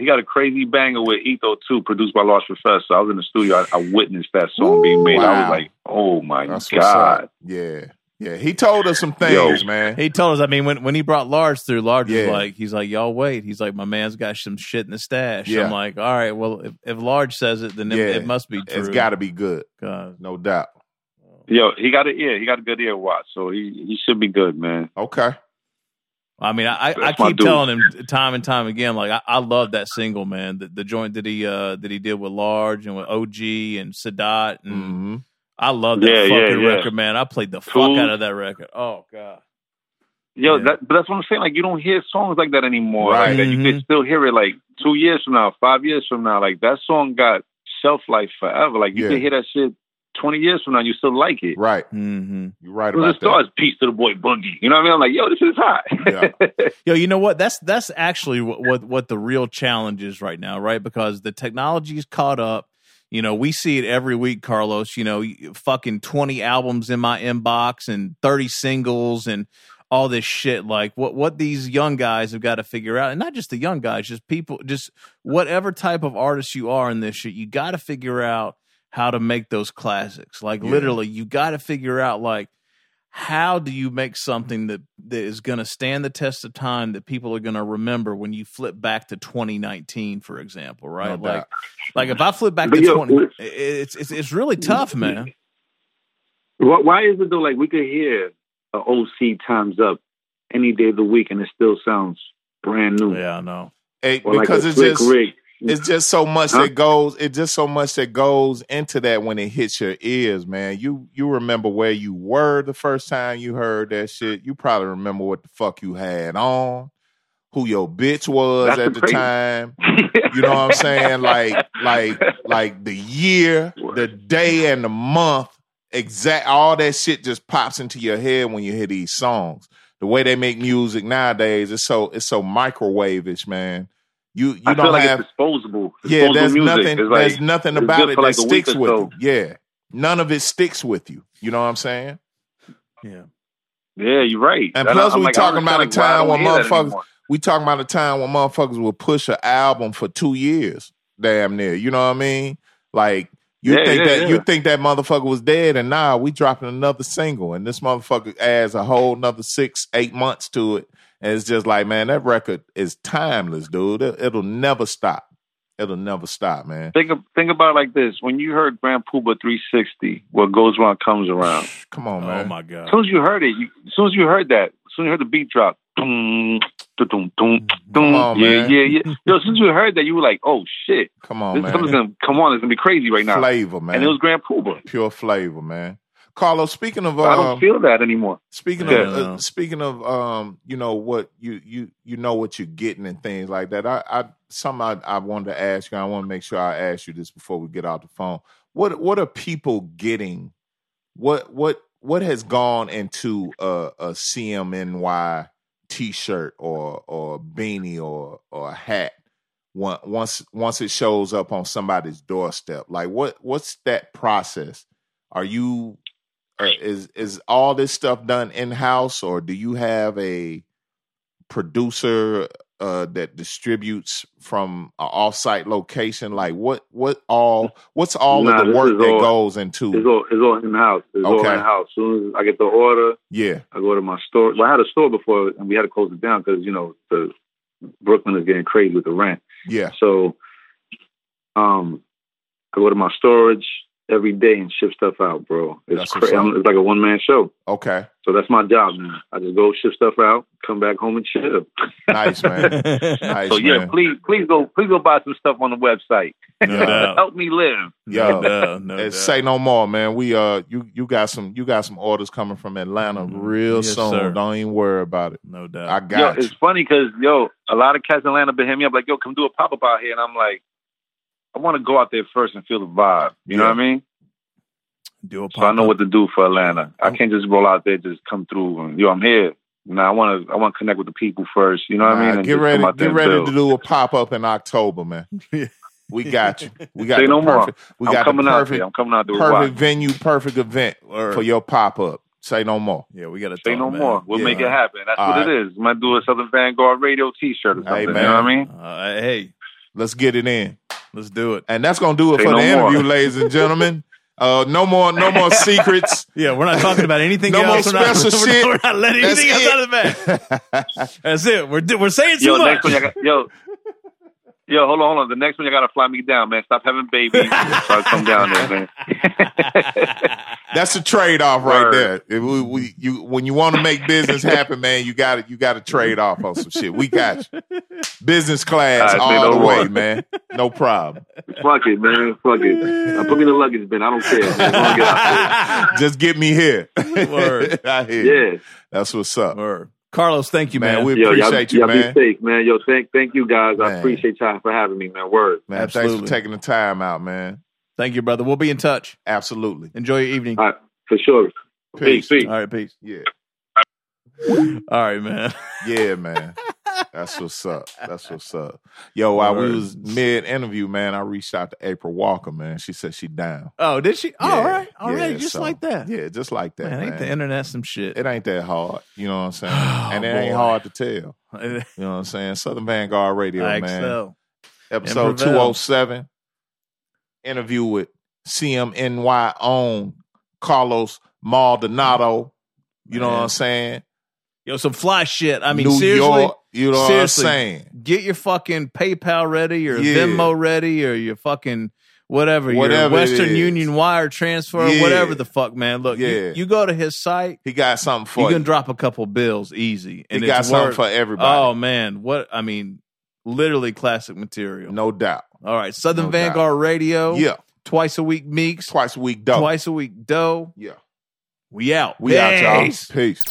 he got a crazy banger with Etho too, produced by Large Professor. I was in the studio. I, I witnessed that song being made. I was like, oh my That's god. Yeah. Yeah. He told us some things, Yo. man. He told us. I mean, when when he brought Large through, Large was like, he's like, y'all wait. He's like, my man's got some shit in the stash. Yeah. I'm like, all right, well, if, if Large says it, then it, Yeah. it must be true. It's got to be good, God. no doubt. Yo, he got an ear. He got a good ear watch, so he he should be good, man. Okay. I mean, I, I, I keep telling him time and time again, like I, I love that single, man. The, the joint that he uh that he did with Large and with OG and Sadat, and hmm I love that Yeah, yeah, fucking yeah. record, man. I played the fuck out of that record. Oh god, Yo, Yeah. that, but that's what I'm saying. Like, you don't hear songs like that anymore. Right. Like that. You can still hear it like two years from now, five years from now. Like that song got shelf life forever. Like you Yeah. can hear that shit twenty years from now, you still like it. Right. Mm-hmm. You're right It was about a stars piece to the boy Boogie. You know what I mean? I'm like, yo, this is hot. Yeah. Yo, you know what? That's that's actually what, what what the real challenge is right now, right? Because the technology's caught up. You know, we see it every week, Carlos. You know, fucking twenty albums in my inbox and thirty singles and all this shit. Like what what these young guys have got to figure out, and not just the young guys, just people, just whatever type of artist you are in this shit, you got to figure out how to make those classics. Like Yeah. literally, you got to figure out like how do you make something that, that is going to stand the test of time that people are going to remember when you flip back to 2019 for example right No like like if i flip back But to yo, 20 it's, it's it's really tough man Why, why is it though? Like we could hear a OC times up any day of the week, and it still sounds brand new. yeah i know Hey, Or like because a it's Slick just Rick. It's just so much that goes it's just so much that goes into that when it hits your ears man. You you remember where you were the first time you heard that shit. You probably remember what the fuck you had on who your bitch was That's at the time. You know what i'm saying? Like like like the year the day and the month exact all that shit just pops into your head when you hear these songs. The way they make music nowadays it's so it's so microwave-ish man you you I don't feel like have it's disposable. yeah, there's music. nothing. Like, there's nothing about it that like sticks with so. you. Yeah, none of it sticks with you. You know what I'm saying? yeah Yeah, you're right. And I- plus I'm we like, talking about a like, why I time when motherfuckers- anymore. We talking about a time when motherfuckers would push an album for two years, damn near. You know what I mean? Like you Yeah, think yeah, that yeah. you think that motherfucker was dead, and now we dropping another single, and this motherfucker adds a whole another six, eight months to it, and it's just like, man, that record is timeless, dude. It, it'll never stop. It'll never stop, man. Think of, think about it like this: when you heard Grand Puba 360, what goes around comes around. Come on, man! oh man. my As god soon as you heard it, you, as soon as you heard that, as soon as you heard the beat drop, boom, boom, boom, Come on, yeah, man. yeah, yeah. Yo, as soon as you heard that, you were like, "Oh shit, Come on, this man. something's gonna come on. It's gonna be crazy right now." Flavor, man. And it was Grand Puba. pure flavor, man. Carlos, speaking of I um, don't feel that anymore. speaking Yeah. of uh, speaking of um, you know what you you you know what you're getting and things like that. I I something I, I wanted to ask you. I want to make sure I ask you this before we get off the phone. What what are people getting? What what what has gone into a, a CMNY T-shirt or or beanie or or a hat once once it shows up on somebody's doorstep? Like what what's that process? Are you or is is all this stuff done in house or do you have a producer uh, that distributes from an off-site location? Like what what all what's all Nah, of the work that all- goes It's into? all it's all in house. It's all in house. As soon as I get the order, Yeah, I go to my store. Well, I had a store before, and we had to close it down because you know the Brooklyn is getting crazy with the rent. yeah, So, um, I go to my storage every day and ship stuff out, bro. It's crazy. It's like a one man show. okay, So that's my job, man. I just go ship stuff out, come back home and chill. nice man, nice So yeah, man. please, please go, please go buy some stuff on the website. no Yeah. doubt. Help me live. No Yo. No Uh, say no more, man. We uh, you you got some you got some orders coming from Atlanta Mhm. real Yes, soon. sir. Don't even worry about it. no doubt. I Yo, got you. it's funny because yo, a lot of cats in Atlanta been hitting me up like, yo, come do a pop up out here, and I'm like, I want to go out there first and feel the vibe. You know what I mean? Do a pop. So I know what to do for Atlanta. I can't just roll out there, just come through, and yo, I'm here. Now I want to, I want to connect with the people first. You know what I Nah, mean? And get ready, out get ready build. to do a pop up in October, man. We got you. We got Say no more. perfect. We I'm got coming the out perfect, there. I'm coming out there. perfect venue, perfect event Word. for your pop up. Say no more. Yeah, we got to Say no more. We'll Yeah. make it happen. That's All what right. it is. Might do a Southern Vanguard radio T-shirt or something. Hey, you man. know what I mean? Uh, hey, Let's get it in, let's do it. and that's gonna do it Say for no the more. interview, ladies and gentlemen. Uh, no more, no more secrets. Yeah, we're not talking about anything No more else. we're, not, special we're, shit. we're not letting That's anything else it. out of the bag. That's it. We're we're saying too Yo, much. next one, y'all got, yo, yo, hold on, hold on. The next one, you got to fly me down, man. Stop having babies. so I come down there, man. That's a trade off right Word. there. If we, we, you, when you want to make business happen, man, you got to you got to trade off on some shit. We got you. Business class All right, all say no the more. way, man. No problem. Fuck it, man. Fuck it. Uh, put me in the luggage bin. I don't care. Man. As long as I get Just get me here. Word. I hear Yeah. That's what's up, Word. Carlos, thank you, man. man. We Yo, y'all, appreciate you, y'all man. be safe, man. Yo, thank thank you guys. Man. I appreciate y'all for having me, man. Word. Man, thanks for taking the time out, man. Thank you, brother. We'll be in touch. Absolutely. Enjoy your evening. All right, for sure. Peace. Peace, peace. All right, peace. Yeah, All right, man. yeah, man. That's what's up. That's what's up. Yo, while we was mid interview, man, I reached out to April Walker, man. She said she down. Oh, did she? Oh, Yeah, all right. All right. yeah, Just so- like that. Yeah, just like that, man, man. ain't the internet some shit? it ain't that hard. You know what I'm saying? Oh, and it ain't hard to tell. You know what I'm saying? Southern Vanguard Radio, man. XL. Episode 207. Interview with CMNY own Carlos Maldonado. You know what I'm saying? Yo, some fly shit. I mean, New seriously, York. You know seriously. what I'm saying? get your fucking PayPal ready or Yeah. Venmo ready or your fucking whatever, Whatever your Western. Union wire transfer, Yeah. whatever the fuck, man. Look, you- Yeah. you, go to his site, He got something for you. You can drop a couple bills easy. And he got something worth- for everybody. Oh man, what I mean, literally classic material. no doubt. All right, Southern No Vanguard Radio. Yeah. twice a week Meeks, Twice a week, dope. twice a week Doe. Yeah. We out. We out, y'all. Peace. Peace.